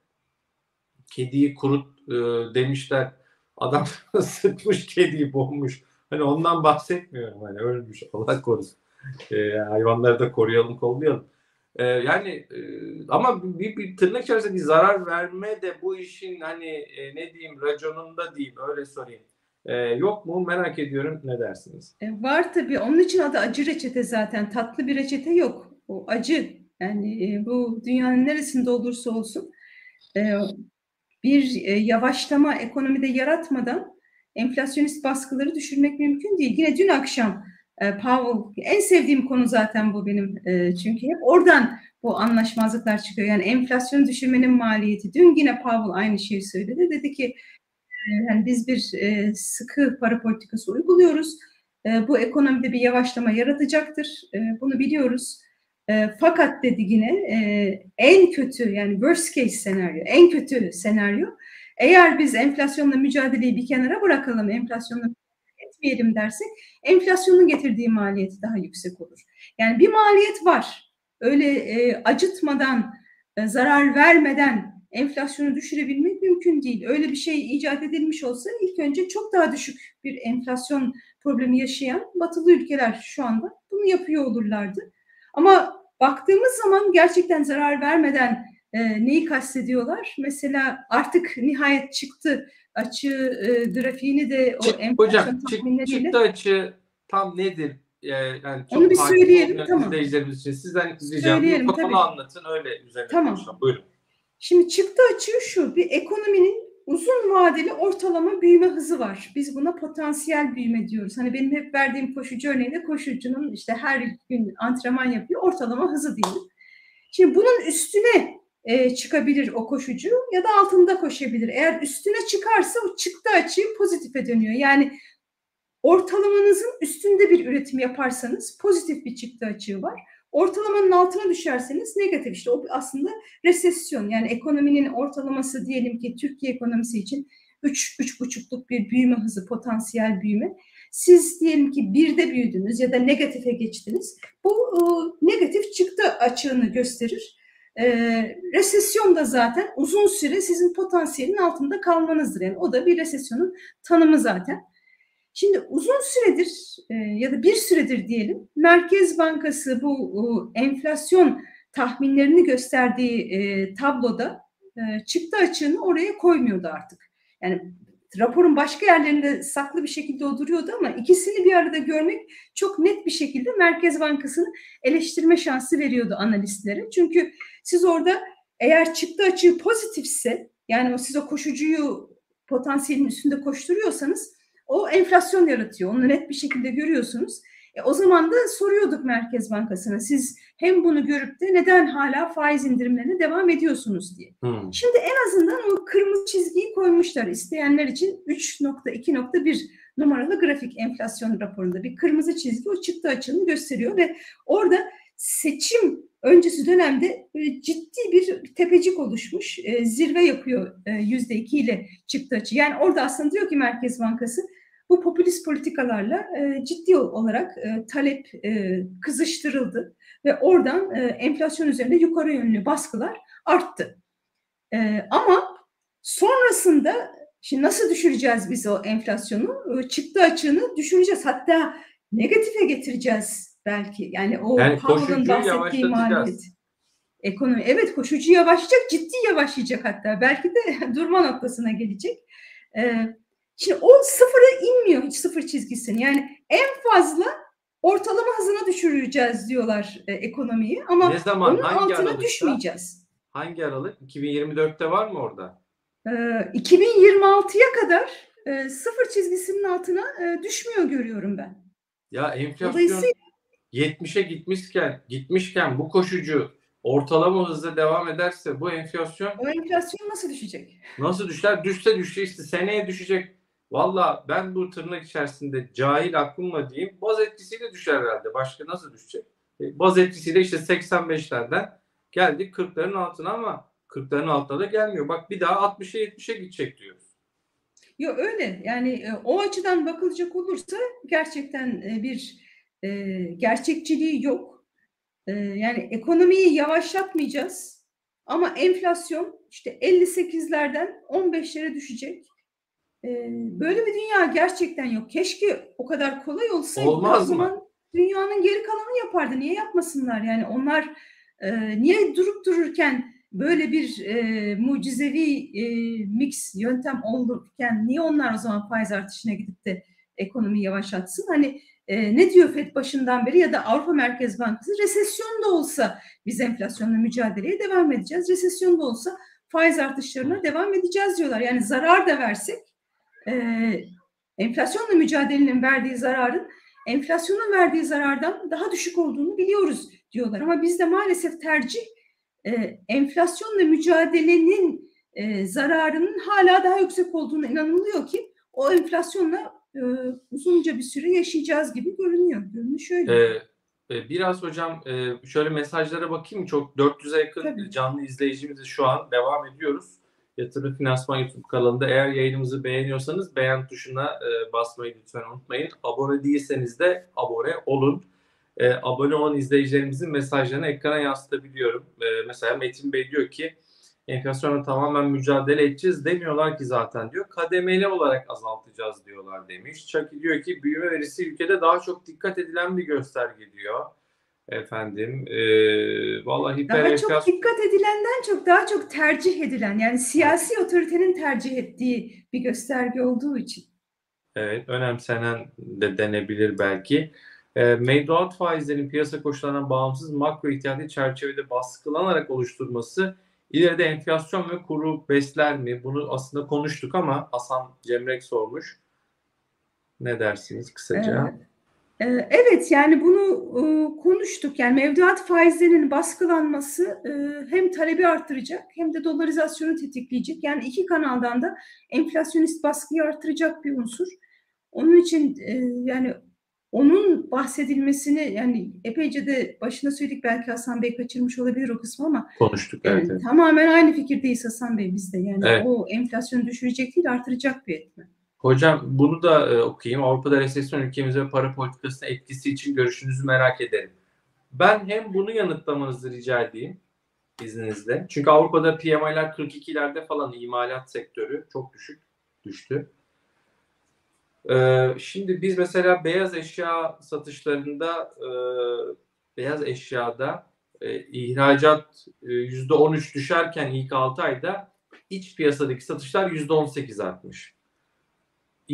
kediyi kurut e, demişler. Adam sıkmış kediyi boğmuş. Hani ondan bahsetmiyorum hani ölmüş Allah korusun. E, hayvanları da koruyalım kollayalım. E, yani e, ama bir, bir tırnak içerisinde bir zarar verme de bu işin hani e, ne diyeyim raconunda diyeyim öyle sorayım. E, yok mu? Merak ediyorum. Ne dersiniz? E, var tabii. Onun için adı acı reçete zaten. Tatlı bir reçete yok. O acı. Yani e, bu dünyanın neresinde olursa olsun e, bir e, yavaşlama ekonomide yaratmadan enflasyonist baskıları düşürmek mümkün değil. Yine dün akşam e, Powell, en sevdiğim konu zaten bu benim e, çünkü hep oradan bu anlaşmazlıklar çıkıyor. Yani enflasyonu düşürmenin maliyeti. Dün yine Powell aynı şeyi söyledi. Dedi ki yani biz bir e, sıkı para politikası uyguluyoruz. E, bu ekonomide bir yavaşlama yaratacaktır. E, bunu biliyoruz. E, fakat dedi yine e, en kötü yani worst case senaryo, en kötü senaryo eğer biz enflasyonla mücadeleyi bir kenara bırakalım, enflasyonla etmeyelim dersek enflasyonun getirdiği maliyeti daha yüksek olur. Yani bir maliyet var. Öyle e, acıtmadan, e, zarar vermeden enflasyonu düşürebilmek mümkün değil. Öyle bir şey icat edilmiş olsa ilk önce çok daha düşük bir enflasyon problemi yaşayan batılı ülkeler şu anda bunu yapıyor olurlardı. Ama baktığımız zaman gerçekten zarar vermeden e, neyi kastediyorlar? Mesela artık nihayet çıktı açı e, grafiğini de o Çık, hocam çık, çıktı açı tam nedir? Ee, yani çok Onu bir söyleyelim, tamam. izleyicilerimiz için sizden Bir konu tabii. anlatın öyle üzerine Tamam. konuşalım. Buyurun. Şimdi çıktı açığı şu, bir ekonominin uzun vadeli ortalama büyüme hızı var. Biz buna potansiyel büyüme diyoruz. Hani benim hep verdiğim koşucu örneğinde koşucunun işte her gün antrenman yapıyor, ortalama hızı diyelim. Şimdi bunun üstüne e, çıkabilir o koşucu ya da altında koşabilir. Eğer üstüne çıkarsa o çıktı açığı pozitife dönüyor. Yani ortalamanızın üstünde bir üretim yaparsanız pozitif bir çıktı açığı var. Ortalamanın altına düşerseniz negatif işte o aslında resesyon yani ekonominin ortalaması diyelim ki Türkiye ekonomisi için 3 buçukluk bir büyüme hızı potansiyel büyüme. Siz diyelim ki birde büyüdünüz ya da negatife geçtiniz. Bu e, negatif çıktı açığını gösterir. E, resesyon da zaten uzun süre sizin potansiyelin altında kalmanızdır. Yani o da bir resesyonun tanımı zaten. Şimdi uzun süredir e, ya da bir süredir diyelim Merkez Bankası bu e, enflasyon tahminlerini gösterdiği e, tabloda çıktı açığını oraya koymuyordu artık. Yani raporun başka yerlerinde saklı bir şekilde o duruyordu ama ikisini bir arada görmek çok net bir şekilde Merkez Bankası'nı eleştirme şansı veriyordu analistlere. Çünkü siz orada eğer çıktı açığı pozitifse yani o siz o koşucuyu potansiyelin üstünde koşturuyorsanız o enflasyon yaratıyor. Onu net bir şekilde görüyorsunuz. E, o zaman da soruyorduk Merkez Bankası'na siz hem bunu görüp de neden hala faiz indirimlerine devam ediyorsunuz diye. Hmm. Şimdi en azından o kırmızı çizgiyi koymuşlar isteyenler için 3.2.1 numaralı grafik enflasyon raporunda bir kırmızı çizgi o çıktı açığını gösteriyor ve orada seçim öncesi dönemde e, ciddi bir tepecik oluşmuş. E, zirve yapıyor e, yüzde iki ile çıktı açı. Yani orada aslında diyor ki Merkez Bankası bu popülist politikalarla e, ciddi olarak e, talep e, kızıştırıldı ve oradan e, enflasyon üzerinde yukarı yönlü baskılar arttı. E, ama sonrasında şimdi nasıl düşüreceğiz biz o enflasyonu? E, çıktı açığını düşüreceğiz. Hatta negatife getireceğiz belki. Yani o Yani Powell'ın bahsettiği maliyet. Ekonomi evet koşucu yavaşlayacak, ciddi yavaşlayacak hatta. Belki de durma noktasına gelecek. E, şimdi o sıfıra inmiyor hiç sıfır çizgisini. Yani en fazla ortalama hızına düşüreceğiz diyorlar e, ekonomiyi ama Ne zaman onun hangi altına aralıkta? düşmeyeceğiz. Hangi aralık? 2024'te var mı orada? Ee, 2026'ya kadar e, sıfır çizgisinin altına e, düşmüyor görüyorum ben. Ya enflasyon Dolayısıyla 70'e gitmişken gitmişken bu koşucu ortalama hızla devam ederse bu enflasyon o enflasyon nasıl düşecek? nasıl düşer? Düşse düşse işte seneye düşecek. Valla ben bu tırnak içerisinde cahil aklımla diyeyim baz etkisiyle düşer herhalde. Başka nasıl düşecek? E, baz etkisiyle işte 85'lerden geldik 40'ların altına ama 40'ların altına da gelmiyor. Bak bir daha 60'a 70'e gidecek diyoruz. Yok öyle yani e, o açıdan bakılacak olursa gerçekten e, bir e, gerçekçiliği yok. E, yani ekonomiyi yavaşlatmayacağız ama enflasyon işte 58'lerden 15'lere düşecek. Böyle bir dünya gerçekten yok. Keşke o kadar kolay olsaydı. Olmaz o zaman mı? Dünyanın geri kalanı yapardı. Niye yapmasınlar? Yani onlar e, niye durup dururken böyle bir e, mucizevi e, mix yöntem olurken niye onlar o zaman faiz artışına gidip de ekonomiyi yavaşlatsın? Hani e, ne diyor FED başından beri ya da Avrupa Merkez Bankası resesyon da olsa biz enflasyonla mücadeleye devam edeceğiz. Resesyon da olsa faiz artışlarına devam edeceğiz diyorlar. Yani zarar da versek e, enflasyonla mücadelenin verdiği zararın enflasyonun verdiği zarardan daha düşük olduğunu biliyoruz diyorlar. Ama bizde maalesef tercih e, enflasyonla mücadelenin e, zararının hala daha yüksek olduğuna inanılıyor ki o enflasyonla e, uzunca bir süre yaşayacağız gibi görünüyor. Görünüş öyle. Ee, e, biraz hocam e, şöyle mesajlara bakayım. Çok 400'e yakın Tabii. canlı izleyicimiz şu an devam ediyoruz. Yatırım Finansman YouTube kanalında eğer yayınımızı beğeniyorsanız beğen tuşuna e, basmayı lütfen unutmayın. Abone değilseniz de abone olun. E, abone olan izleyicilerimizin mesajlarını ekrana yansıtabiliyorum. E, mesela Metin Bey diyor ki enflasyona tamamen mücadele edeceğiz demiyorlar ki zaten diyor. Kademeli olarak azaltacağız diyorlar demiş. Chucky diyor ki büyüme verisi ülkede daha çok dikkat edilen bir gösterge diyor. Efendim e, vallahi Daha hiperenflasyon çok dikkat edilenden çok daha çok tercih edilen yani siyasi otoritenin tercih ettiği bir gösterge olduğu için. Evet, önemsenen de denebilir belki. E, mevduat faizlerinin piyasa koşullarından bağımsız makro ihtiyati çerçevede baskılanarak oluşturması ileride enflasyon ve kuru besler mi? Bunu aslında konuştuk ama Hasan Cemrek sormuş. Ne dersiniz kısaca? Ee, Evet yani bunu e, konuştuk. Yani mevduat faizlerinin baskılanması e, hem talebi arttıracak hem de dolarizasyonu tetikleyecek. Yani iki kanaldan da enflasyonist baskıyı arttıracak bir unsur. Onun için e, yani onun bahsedilmesini yani epeyce de başına söyledik belki Hasan Bey kaçırmış olabilir o kısmı ama Konuştuk evet. yani evet. tamamen aynı fikirdeyiz Hasan Bey bizde. Yani Evet. o enflasyonu düşürecek değil artıracak bir etmen. Hocam bunu da e, okuyayım. Avrupa'da resesyon ülkemize ve para politikasına etkisi için görüşünüzü merak ederim. Ben hem bunu yanıtlamanızı rica edeyim izninizle. Çünkü Avrupa'da PMI'ler 42'lerde falan imalat sektörü çok düşük düştü. Ee, şimdi biz mesela beyaz eşya satışlarında e, beyaz eşyada e, ihracat e, %13 düşerken ilk 6 ayda iç piyasadaki satışlar %18 artmış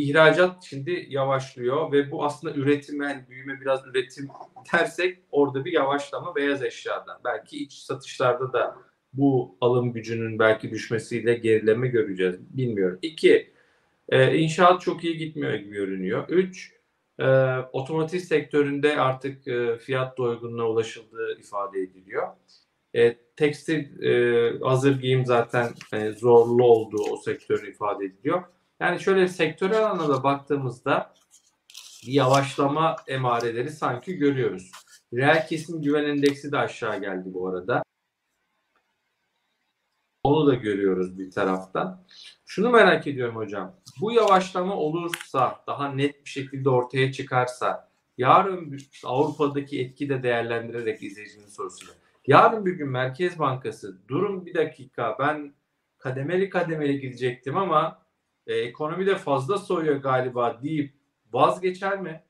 ihracat şimdi yavaşlıyor ve bu aslında üretime büyüme biraz üretim dersek orada bir yavaşlama beyaz eşyadan. Belki iç satışlarda da bu alım gücünün belki düşmesiyle gerileme göreceğiz. Bilmiyorum. İki, e, inşaat çok iyi gitmiyor gibi görünüyor. Üç, e, otomotiv sektöründe artık e, fiyat doygunluğuna ulaşıldığı ifade ediliyor. E, tekstil, e, hazır giyim zaten e, zorlu olduğu o sektör ifade ediliyor. Yani şöyle sektörel anlamda baktığımızda bir yavaşlama emareleri sanki görüyoruz. Reel kesim güven endeksi de aşağı geldi bu arada. Onu da görüyoruz bir taraftan. Şunu merak ediyorum hocam. Bu yavaşlama olursa, daha net bir şekilde ortaya çıkarsa, yarın Avrupa'daki etki de değerlendirerek izleyicinin sorusunu. Yarın bir gün Merkez Bankası durun bir dakika ben kademeli kademeli gidecektim ama e, ekonomi de fazla soyuyor galiba deyip vazgeçer mi?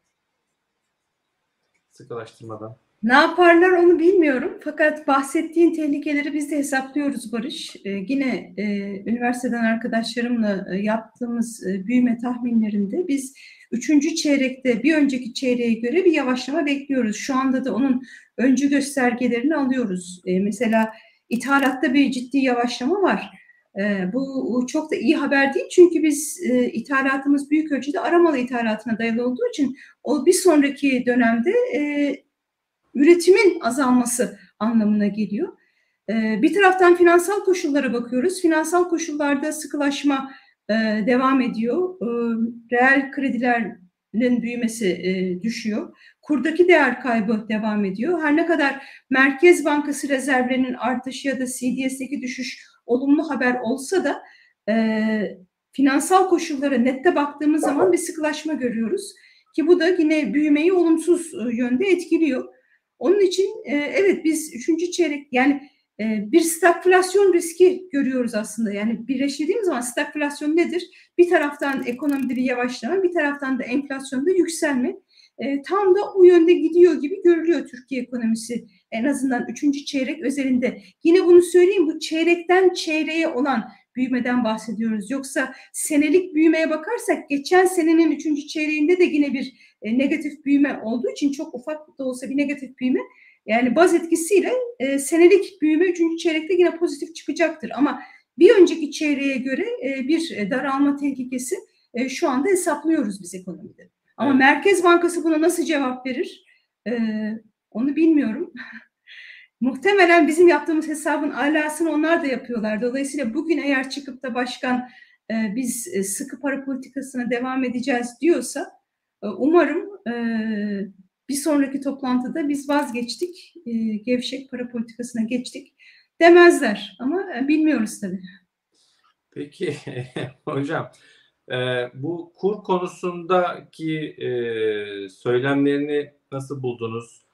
Sıkılaştırmadan. Ne yaparlar onu bilmiyorum. Fakat bahsettiğin tehlikeleri biz de hesaplıyoruz Barış. Ee, yine e, üniversiteden arkadaşlarımla e, yaptığımız e, büyüme tahminlerinde biz üçüncü çeyrekte bir önceki çeyreğe göre bir yavaşlama bekliyoruz. Şu anda da onun öncü göstergelerini alıyoruz. E, mesela ithalatta bir ciddi yavaşlama var. E, bu çok da iyi haber değil çünkü biz e, ithalatımız büyük ölçüde aramalı ithalatına dayalı olduğu için o bir sonraki dönemde e, üretimin azalması anlamına geliyor. Ee, bir taraftan finansal koşullara bakıyoruz. Finansal koşullarda sıkılaşma e, devam ediyor. E, reel kredilerin büyümesi düşüyor. Kurdaki değer kaybı devam ediyor. Her ne kadar Merkez Bankası rezervlerinin artışı ya da CDS'deki düşüş olumlu haber olsa da e, finansal koşullara nette baktığımız zaman bir sıkılaşma görüyoruz. Ki bu da yine büyümeyi olumsuz yönde etkiliyor. Onun için e, evet biz üçüncü çeyrek yani e, bir stagflasyon riski görüyoruz aslında. Yani birleştirdiğimiz zaman stagflasyon nedir? Bir taraftan ekonomide bir yavaşlama, bir taraftan da enflasyonda yükselme. E, tam da o yönde gidiyor gibi görülüyor Türkiye ekonomisi en azından üçüncü çeyrek özelinde. Yine bunu söyleyeyim bu çeyrekten çeyreğe olan büyümeden bahsediyoruz. Yoksa senelik büyümeye bakarsak geçen senenin üçüncü çeyreğinde de yine bir e, negatif büyüme olduğu için çok ufak da olsa bir negatif büyüme yani baz etkisiyle e, senelik büyüme üçüncü çeyrekte yine pozitif çıkacaktır. Ama bir önceki çeyreğe göre e, bir daralma tehlikesi e, şu anda hesaplıyoruz biz ekonomide. Ama evet. Merkez Bankası buna nasıl cevap verir? E, onu bilmiyorum. Muhtemelen bizim yaptığımız hesabın alasını onlar da yapıyorlar. Dolayısıyla bugün eğer çıkıp da başkan e, biz e, sıkı para politikasına devam edeceğiz diyorsa e, umarım e, bir sonraki toplantıda biz vazgeçtik, e, gevşek para politikasına geçtik demezler. Ama e, bilmiyoruz tabii. Peki hocam e, bu kur konusundaki e, söylemlerini nasıl buldunuz?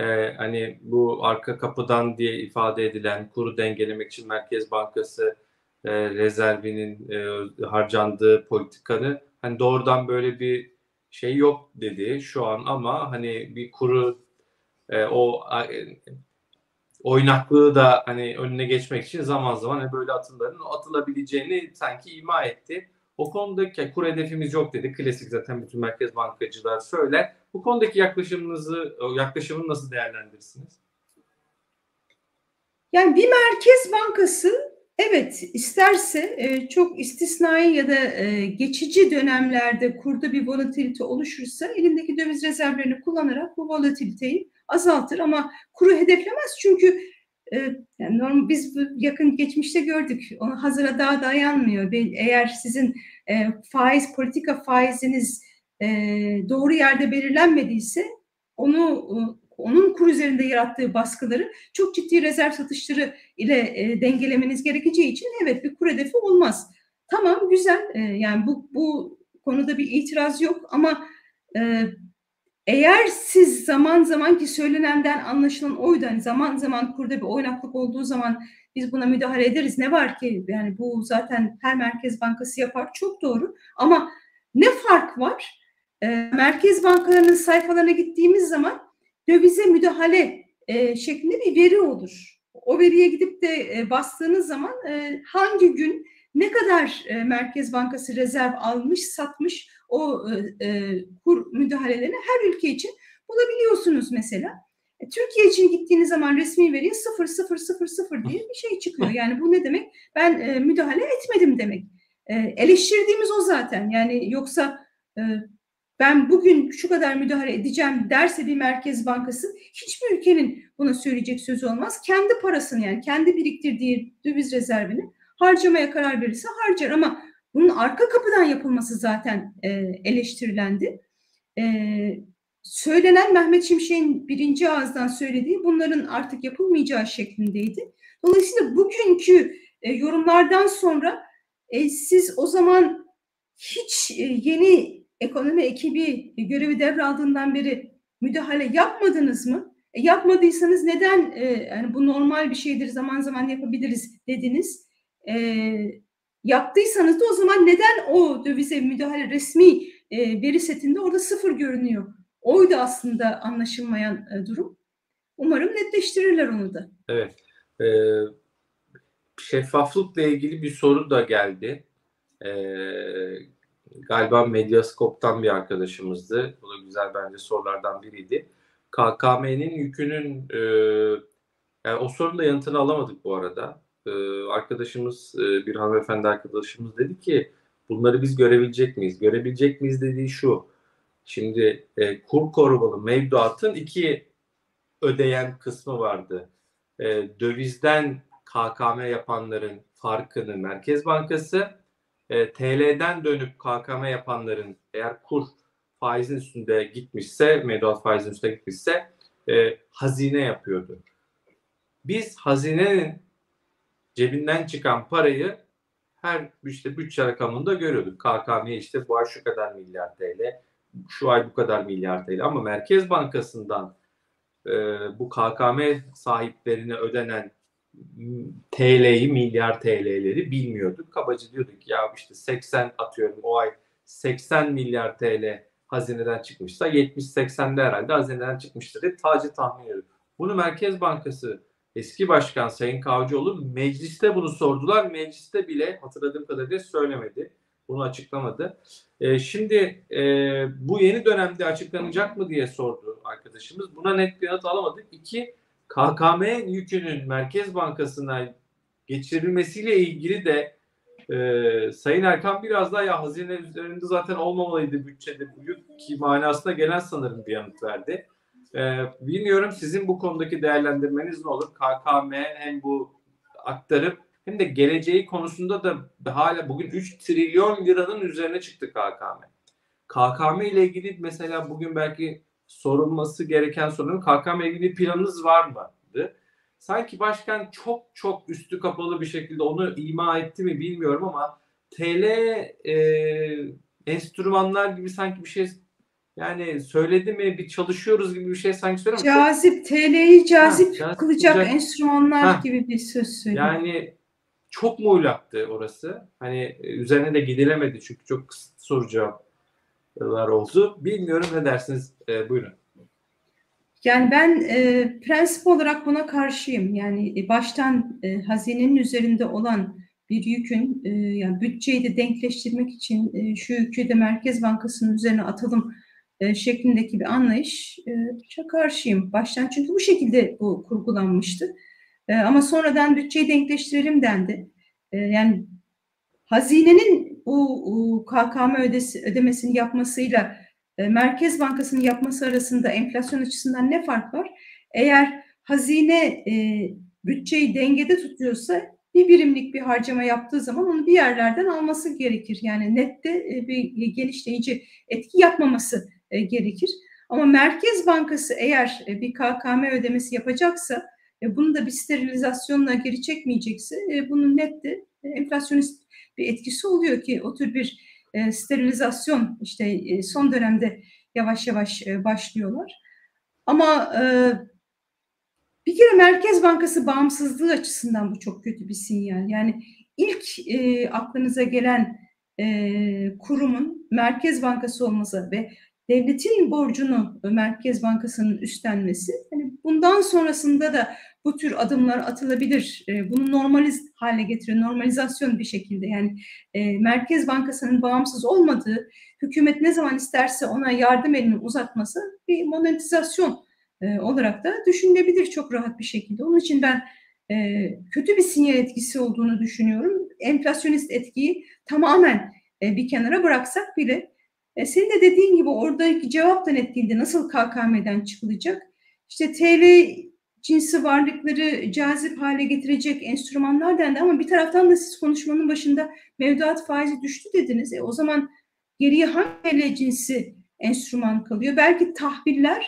E, hani bu arka kapıdan diye ifade edilen kuru dengelemek için Merkez Bankası e, rezervinin e, harcandığı politikanı hani doğrudan böyle bir şey yok dedi şu an ama hani bir kuru e, o e, oynaklığı da hani önüne geçmek için zaman zaman hani böyle atımların atılabileceğini sanki ima etti. O konudaki kur hedefimiz yok dedi. Klasik zaten bütün merkez bankacılar söyler. Bu konudaki yaklaşımınızı, yaklaşımını nasıl değerlendirirsiniz? Yani bir merkez bankası evet isterse e, çok istisnai ya da e, geçici dönemlerde kurda bir volatilite oluşursa elindeki döviz rezervlerini kullanarak bu volatiliteyi azaltır ama kuru hedeflemez çünkü e, yani normal, biz yakın geçmişte gördük. Onu hazıra daha dayanmıyor. Eğer sizin faiz politika faiziniz e, doğru yerde belirlenmediyse onu e, onun kur üzerinde yarattığı baskıları çok ciddi rezerv satışları ile e, dengelemeniz gerekeceği için evet bir kur hedefi olmaz. Tamam güzel e, yani bu bu konuda bir itiraz yok ama e, eğer siz zaman zaman ki söylenenden anlaşılan oydu hani zaman zaman kurda bir oynaklık olduğu zaman biz buna müdahale ederiz. Ne var ki yani bu zaten her merkez bankası yapar çok doğru ama ne fark var? E, merkez bankalarının sayfalarına gittiğimiz zaman dövize müdahale e, şeklinde bir veri olur. O veriye gidip de e, bastığınız zaman e, hangi gün ne kadar Merkez Bankası rezerv almış, satmış o e, kur müdahalelerini her ülke için bulabiliyorsunuz mesela. Türkiye için gittiğiniz zaman resmi veri 0 0 0 0 diye bir şey çıkıyor. Yani bu ne demek? Ben müdahale etmedim demek. Eleştirdiğimiz o zaten. Yani yoksa ben bugün şu kadar müdahale edeceğim derse bir merkez bankası hiçbir ülkenin buna söyleyecek sözü olmaz. Kendi parasını yani kendi biriktirdiği döviz rezervini harcamaya karar verirse harcar ama bunun arka kapıdan yapılması zaten e, eleştirilendi. E, söylenen Mehmet Şimşek'in birinci ağızdan söylediği bunların artık yapılmayacağı şeklindeydi. Dolayısıyla bugünkü e, yorumlardan sonra e, siz o zaman hiç e, yeni ekonomi ekibi görevi devraldığından beri müdahale yapmadınız mı? E, yapmadıysanız neden e, yani bu normal bir şeydir zaman zaman yapabiliriz dediniz? E, yaptıysanız da o zaman neden o dövize müdahale resmi e, veri setinde orada sıfır görünüyor? Oydu aslında anlaşılmayan e, durum. Umarım netleştirirler onu da. Evet. E, şeffaflıkla ilgili bir soru da geldi. E, galiba Medyascope'tan bir arkadaşımızdı. Bu da güzel bence sorulardan biriydi. KKM'nin yükünün e, yani o sorunun da yanıtını alamadık bu arada. E, arkadaşımız e, bir hanımefendi arkadaşımız dedi ki bunları biz görebilecek miyiz? Görebilecek miyiz dediği şu. Şimdi e, kur korumalı mevduatın iki ödeyen kısmı vardı. E, dövizden KKM yapanların farkını Merkez Bankası e, TL'den dönüp KKM yapanların eğer kur faizin üstünde gitmişse, mevduat faizin üstünde gitmişse e, hazine yapıyordu. Biz hazinenin cebinden çıkan parayı her işte bütçe rakamında görüyorduk. KKM işte bu ay şu kadar milyar TL, şu ay bu kadar milyar TL ama Merkez Bankası'ndan e, bu KKM sahiplerine ödenen TL'yi, milyar TL'leri bilmiyorduk. Kabaca diyorduk ya işte 80 atıyorum o ay 80 milyar TL hazineden çıkmışsa 70-80'de herhalde hazineden çıkmıştır diye tacı tahmin ediyorum. Bunu Merkez Bankası eski başkan Sayın Kavcıoğlu mecliste bunu sordular. Mecliste bile hatırladığım kadarıyla söylemedi. Bunu açıklamadı. E, şimdi e, bu yeni dönemde açıklanacak mı diye sordu arkadaşımız. Buna net bir yanıt alamadık. İki, KKM yükünün Merkez Bankası'na geçirilmesiyle ilgili de e, Sayın Erkan biraz daha ya hazine üzerinde zaten olmamalıydı bütçede bu yük ki manasına gelen sanırım bir yanıt verdi. E, bilmiyorum sizin bu konudaki değerlendirmeniz ne olur? KKM hem bu aktarıp hem de geleceği konusunda da hala bugün 3 trilyon liranın üzerine çıktı KKM. KKM ile ilgili mesela bugün belki sorulması gereken sorunun KKM ilgili planınız var mıydı? Sanki başkan çok çok üstü kapalı bir şekilde onu ima etti mi bilmiyorum ama TL e, enstrümanlar gibi sanki bir şey yani söyledi mi bir çalışıyoruz gibi bir şey sanki söylüyor Cazip, TL'yi cazip, Ha, kılacak cazip enstrümanlar Ha. gibi bir söz söylüyor. Yani çok muğlaktı orası. Hani üzerine de gidilemedi çünkü çok kısıtlı soru cevaplar oldu. Bilmiyorum ne dersiniz? E, buyurun. Yani ben e, prensip olarak buna karşıyım. Yani e, baştan e, hazinenin üzerinde olan bir yükün, e, yani bütçeyi de denkleştirmek için e, şu yükü de Merkez Bankası'nın üzerine atalım e, şeklindeki bir anlayış e, karşıyım. Baştan çünkü bu şekilde bu kurgulanmıştı. E, ama sonradan bütçeyi denkleştirelim dendi. E, yani hazinenin bu KKM ödesi, ödemesini yapmasıyla e, Merkez Bankası'nın yapması arasında enflasyon açısından ne fark var? Eğer hazine e, bütçeyi dengede tutuyorsa bir birimlik bir harcama yaptığı zaman onu bir yerlerden alması gerekir. Yani nette e, bir genişleyici etki yapmaması e, gerekir. Ama Merkez Bankası eğer e, bir KKM ödemesi yapacaksa e, bunu da bir sterilizasyonla geri çekmeyecekse e, bunun nette e, enflasyonist bir etkisi oluyor ki o tür bir e, sterilizasyon işte e, son dönemde yavaş yavaş e, başlıyorlar. Ama e, bir kere Merkez Bankası bağımsızlığı açısından bu çok kötü bir sinyal. Yani ilk e, aklınıza gelen e, kurumun Merkez Bankası olması ve devletin borcunu Merkez Bankası'nın üstlenmesi, yani bundan sonrasında da bu tür adımlar atılabilir. E, bunu normaliz hale getiriyor, normalizasyon bir şekilde. Yani e, Merkez Bankası'nın bağımsız olmadığı, hükümet ne zaman isterse ona yardım elini uzatması bir monetizasyon e, olarak da düşünülebilir çok rahat bir şekilde. Onun için ben e, kötü bir sinyal etkisi olduğunu düşünüyorum. Enflasyonist etkiyi tamamen e, bir kenara bıraksak bile e, senin de dediğin gibi oradaki cevap da net değildi. Nasıl KKM'den çıkılacak? İşte TL cinsi varlıkları cazip hale getirecek enstrümanlar dendi ama bir taraftan da siz konuşmanın başında mevduat faizi düştü dediniz. E, o zaman geriye hangi TL cinsi enstrüman kalıyor? Belki tahviller,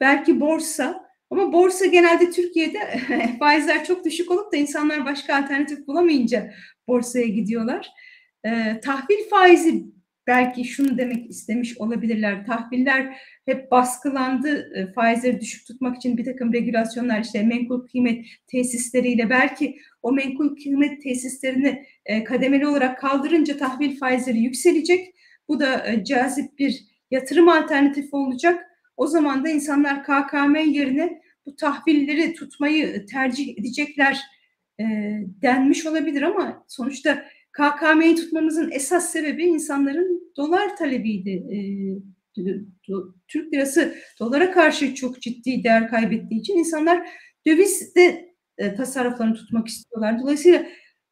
belki borsa ama borsa genelde Türkiye'de faizler çok düşük olup da insanlar başka alternatif bulamayınca borsaya gidiyorlar. E, tahvil faizi belki şunu demek istemiş olabilirler. Tahviller hep baskılandı e, faizleri düşük tutmak için bir takım regülasyonlar işte menkul kıymet tesisleriyle belki o menkul kıymet tesislerini e, kademeli olarak kaldırınca tahvil faizleri yükselecek. Bu da e, cazip bir yatırım alternatifi olacak. O zaman da insanlar KKM yerine bu tahvilleri tutmayı tercih edecekler denmiş olabilir ama sonuçta KKM'yi tutmamızın esas sebebi insanların dolar talebiydi. E, Türk lirası dolara karşı çok ciddi değer kaybettiği için insanlar dövizde e, tasarruflarını tutmak istiyorlar. Dolayısıyla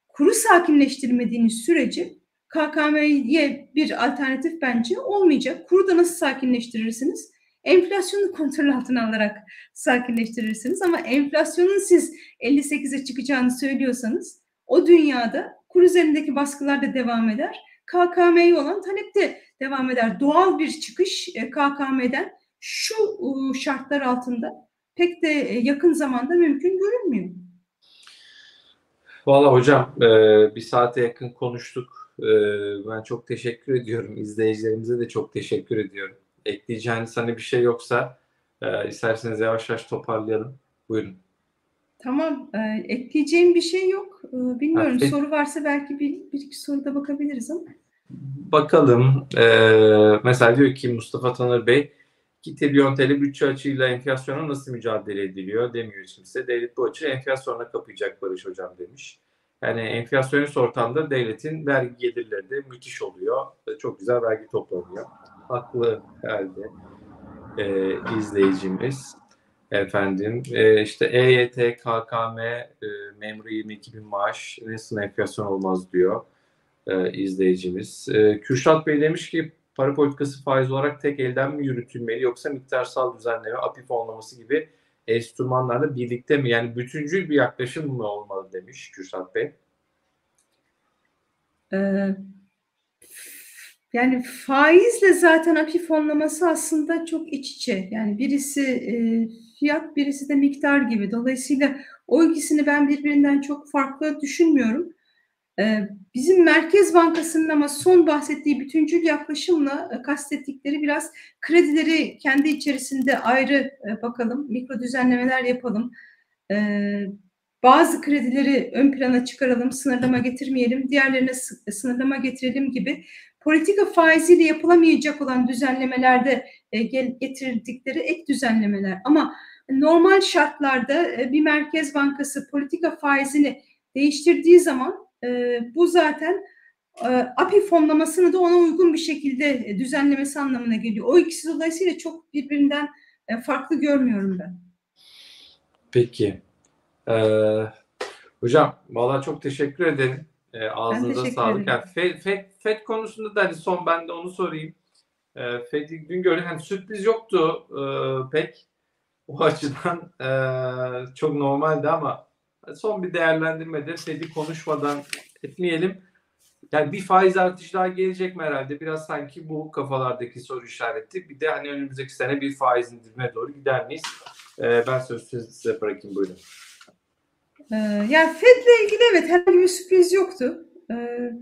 kuru sakinleştirmediğiniz sürece KKM'ye bir alternatif bence olmayacak. Kuru da nasıl sakinleştirirsiniz? Enflasyonu kontrol altına alarak sakinleştirirsiniz ama enflasyonun siz 58'e çıkacağını söylüyorsanız o dünyada kur üzerindeki baskılar da devam eder. KKM'ye olan talep de devam eder. Doğal bir çıkış e, KKM'den şu şartlar altında pek de e, yakın zamanda mümkün görünmüyor. Valla hocam e, bir saate yakın konuştuk. Ben çok teşekkür ediyorum. İzleyicilerimize de çok teşekkür ediyorum. Ekleyeceğiniz hani bir şey yoksa isterseniz yavaş yavaş toparlayalım. Buyurun. Tamam. E, ekleyeceğim bir şey yok. E, bilmiyorum. Peki. soru varsa belki bir, bir iki soruda bakabiliriz ama. Bakalım. E, mesela diyor ki Mustafa Tanır Bey ki trilyoneli bütçe açığıyla enflasyona nasıl mücadele ediliyor demiyor kimse. Devlet bu açığı enflasyona kapayacak Barış Hocam demiş. Yani enflasyonist ortamda devletin vergi gelirleri de müthiş oluyor. Çok güzel vergi toplanıyor. Haklı herhalde e, izleyicimiz. Efendim e, işte EYT, KKM, e, memuru 22 bin maaş nasıl enflasyon olmaz diyor e, izleyicimiz. E, Kürşat Bey demiş ki para politikası faiz olarak tek elden mi yürütülmeli yoksa miktarsal düzenleme, API fonlaması gibi enstrümanlarla birlikte mi? Yani bütüncül bir yaklaşım mı olmalı demiş Kürşat Bey. Ee, yani faizle zaten API fonlaması aslında çok iç içe. Yani birisi e, fiyat, birisi de miktar gibi. Dolayısıyla o ikisini ben birbirinden çok farklı düşünmüyorum. Ee, bizim Merkez Bankası'nın ama son bahsettiği bütüncül yaklaşımla e, kastettikleri biraz kredileri kendi içerisinde ayrı e, bakalım, mikro düzenlemeler yapalım. Ee, bazı kredileri ön plana çıkaralım, sınırlama getirmeyelim, diğerlerine sınırlama getirelim gibi politika faiziyle yapılamayacak olan düzenlemelerde getirdikleri ek düzenlemeler. Ama normal şartlarda bir merkez bankası politika faizini değiştirdiği zaman e, bu zaten e, API fonlamasını da ona uygun bir şekilde düzenlemesi anlamına geliyor. O ikisi dolayısıyla çok birbirinden e, farklı görmüyorum ben. Peki. Ee, hocam valla çok teşekkür ederim. E, ağzınıza sağlık. Yani FED, FED, FED konusunda da hani son ben de onu sorayım. E, FED'i dün gördüm. Hani sürpriz yoktu e, pek. O açıdan e, çok normaldi ama son bir değerlendirmede FED'i konuşmadan etmeyelim. Yani bir faiz artışı daha gelecek mi herhalde? Biraz sanki bu kafalardaki soru işareti. Bir de hani önümüzdeki sene bir faiz indirime doğru gider miyiz? E, ben sözü size bırakayım buyurun. Ee, yani Fed'le ilgili evet herhangi bir sürpriz yoktu. Ee,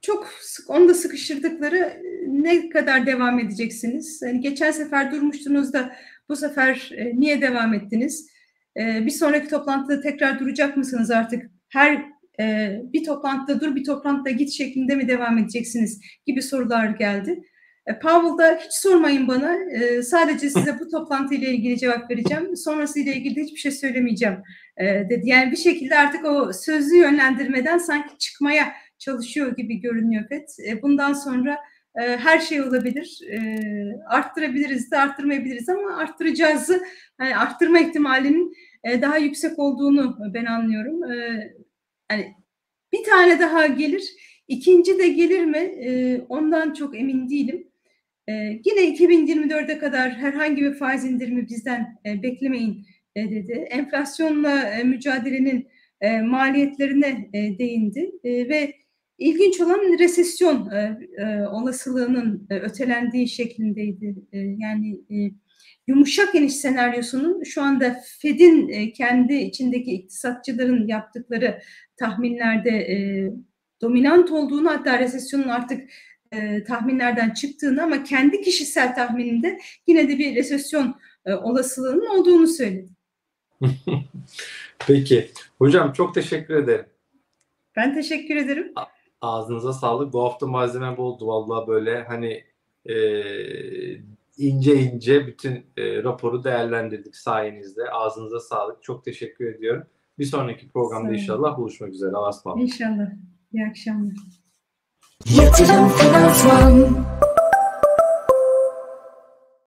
çok sık onu da sıkıştırdıkları ne kadar devam edeceksiniz? Yani geçen sefer durmuştunuz da bu sefer e, niye devam ettiniz? E, bir sonraki toplantıda tekrar duracak mısınız artık? Her e, bir toplantıda dur bir toplantıda git şeklinde mi devam edeceksiniz gibi sorular geldi. E, Powell'da hiç sormayın bana. E, sadece size bu toplantı ile ilgili cevap vereceğim. Sonrası ile ilgili de hiçbir şey söylemeyeceğim e, dedi. Yani bir şekilde artık o sözlü yönlendirmeden sanki çıkmaya çalışıyor gibi görünüyor FED. E, bundan sonra her şey olabilir. E, arttırabiliriz de arttırmayabiliriz ama arttıracağızı yani arttırma ihtimalinin e, daha yüksek olduğunu ben anlıyorum. E, yani bir tane daha gelir. İkinci de gelir mi? Ondan çok emin değilim. Yine 2024'e kadar herhangi bir faiz indirimi bizden e, beklemeyin e, dedi. Enflasyonla mücadelenin maliyetlerine değindi ve ilginç olan resesyon e, e, olasılığının e, ötelendiği şeklindeydi. E, yani e, yumuşak iniş senaryosunun şu anda Fed'in e, kendi içindeki iktisatçıların yaptıkları tahminlerde e, dominant olduğunu hatta resesyonun artık e, tahminlerden çıktığını ama kendi kişisel tahmininde yine de bir resesyon e, olasılığının olduğunu söyledi. Peki. Hocam çok teşekkür ederim. Ben teşekkür ederim. Ağzınıza sağlık. Bu hafta malzeme boldu vallahi böyle hani e, ince ince bütün e, raporu değerlendirdik sayenizde. Ağzınıza sağlık. Çok teşekkür ediyorum. Bir sonraki programda inşallah buluşmak üzere. Allah'a ısmarladık. İnşallah. İyi akşamlar. Yatırım Finansman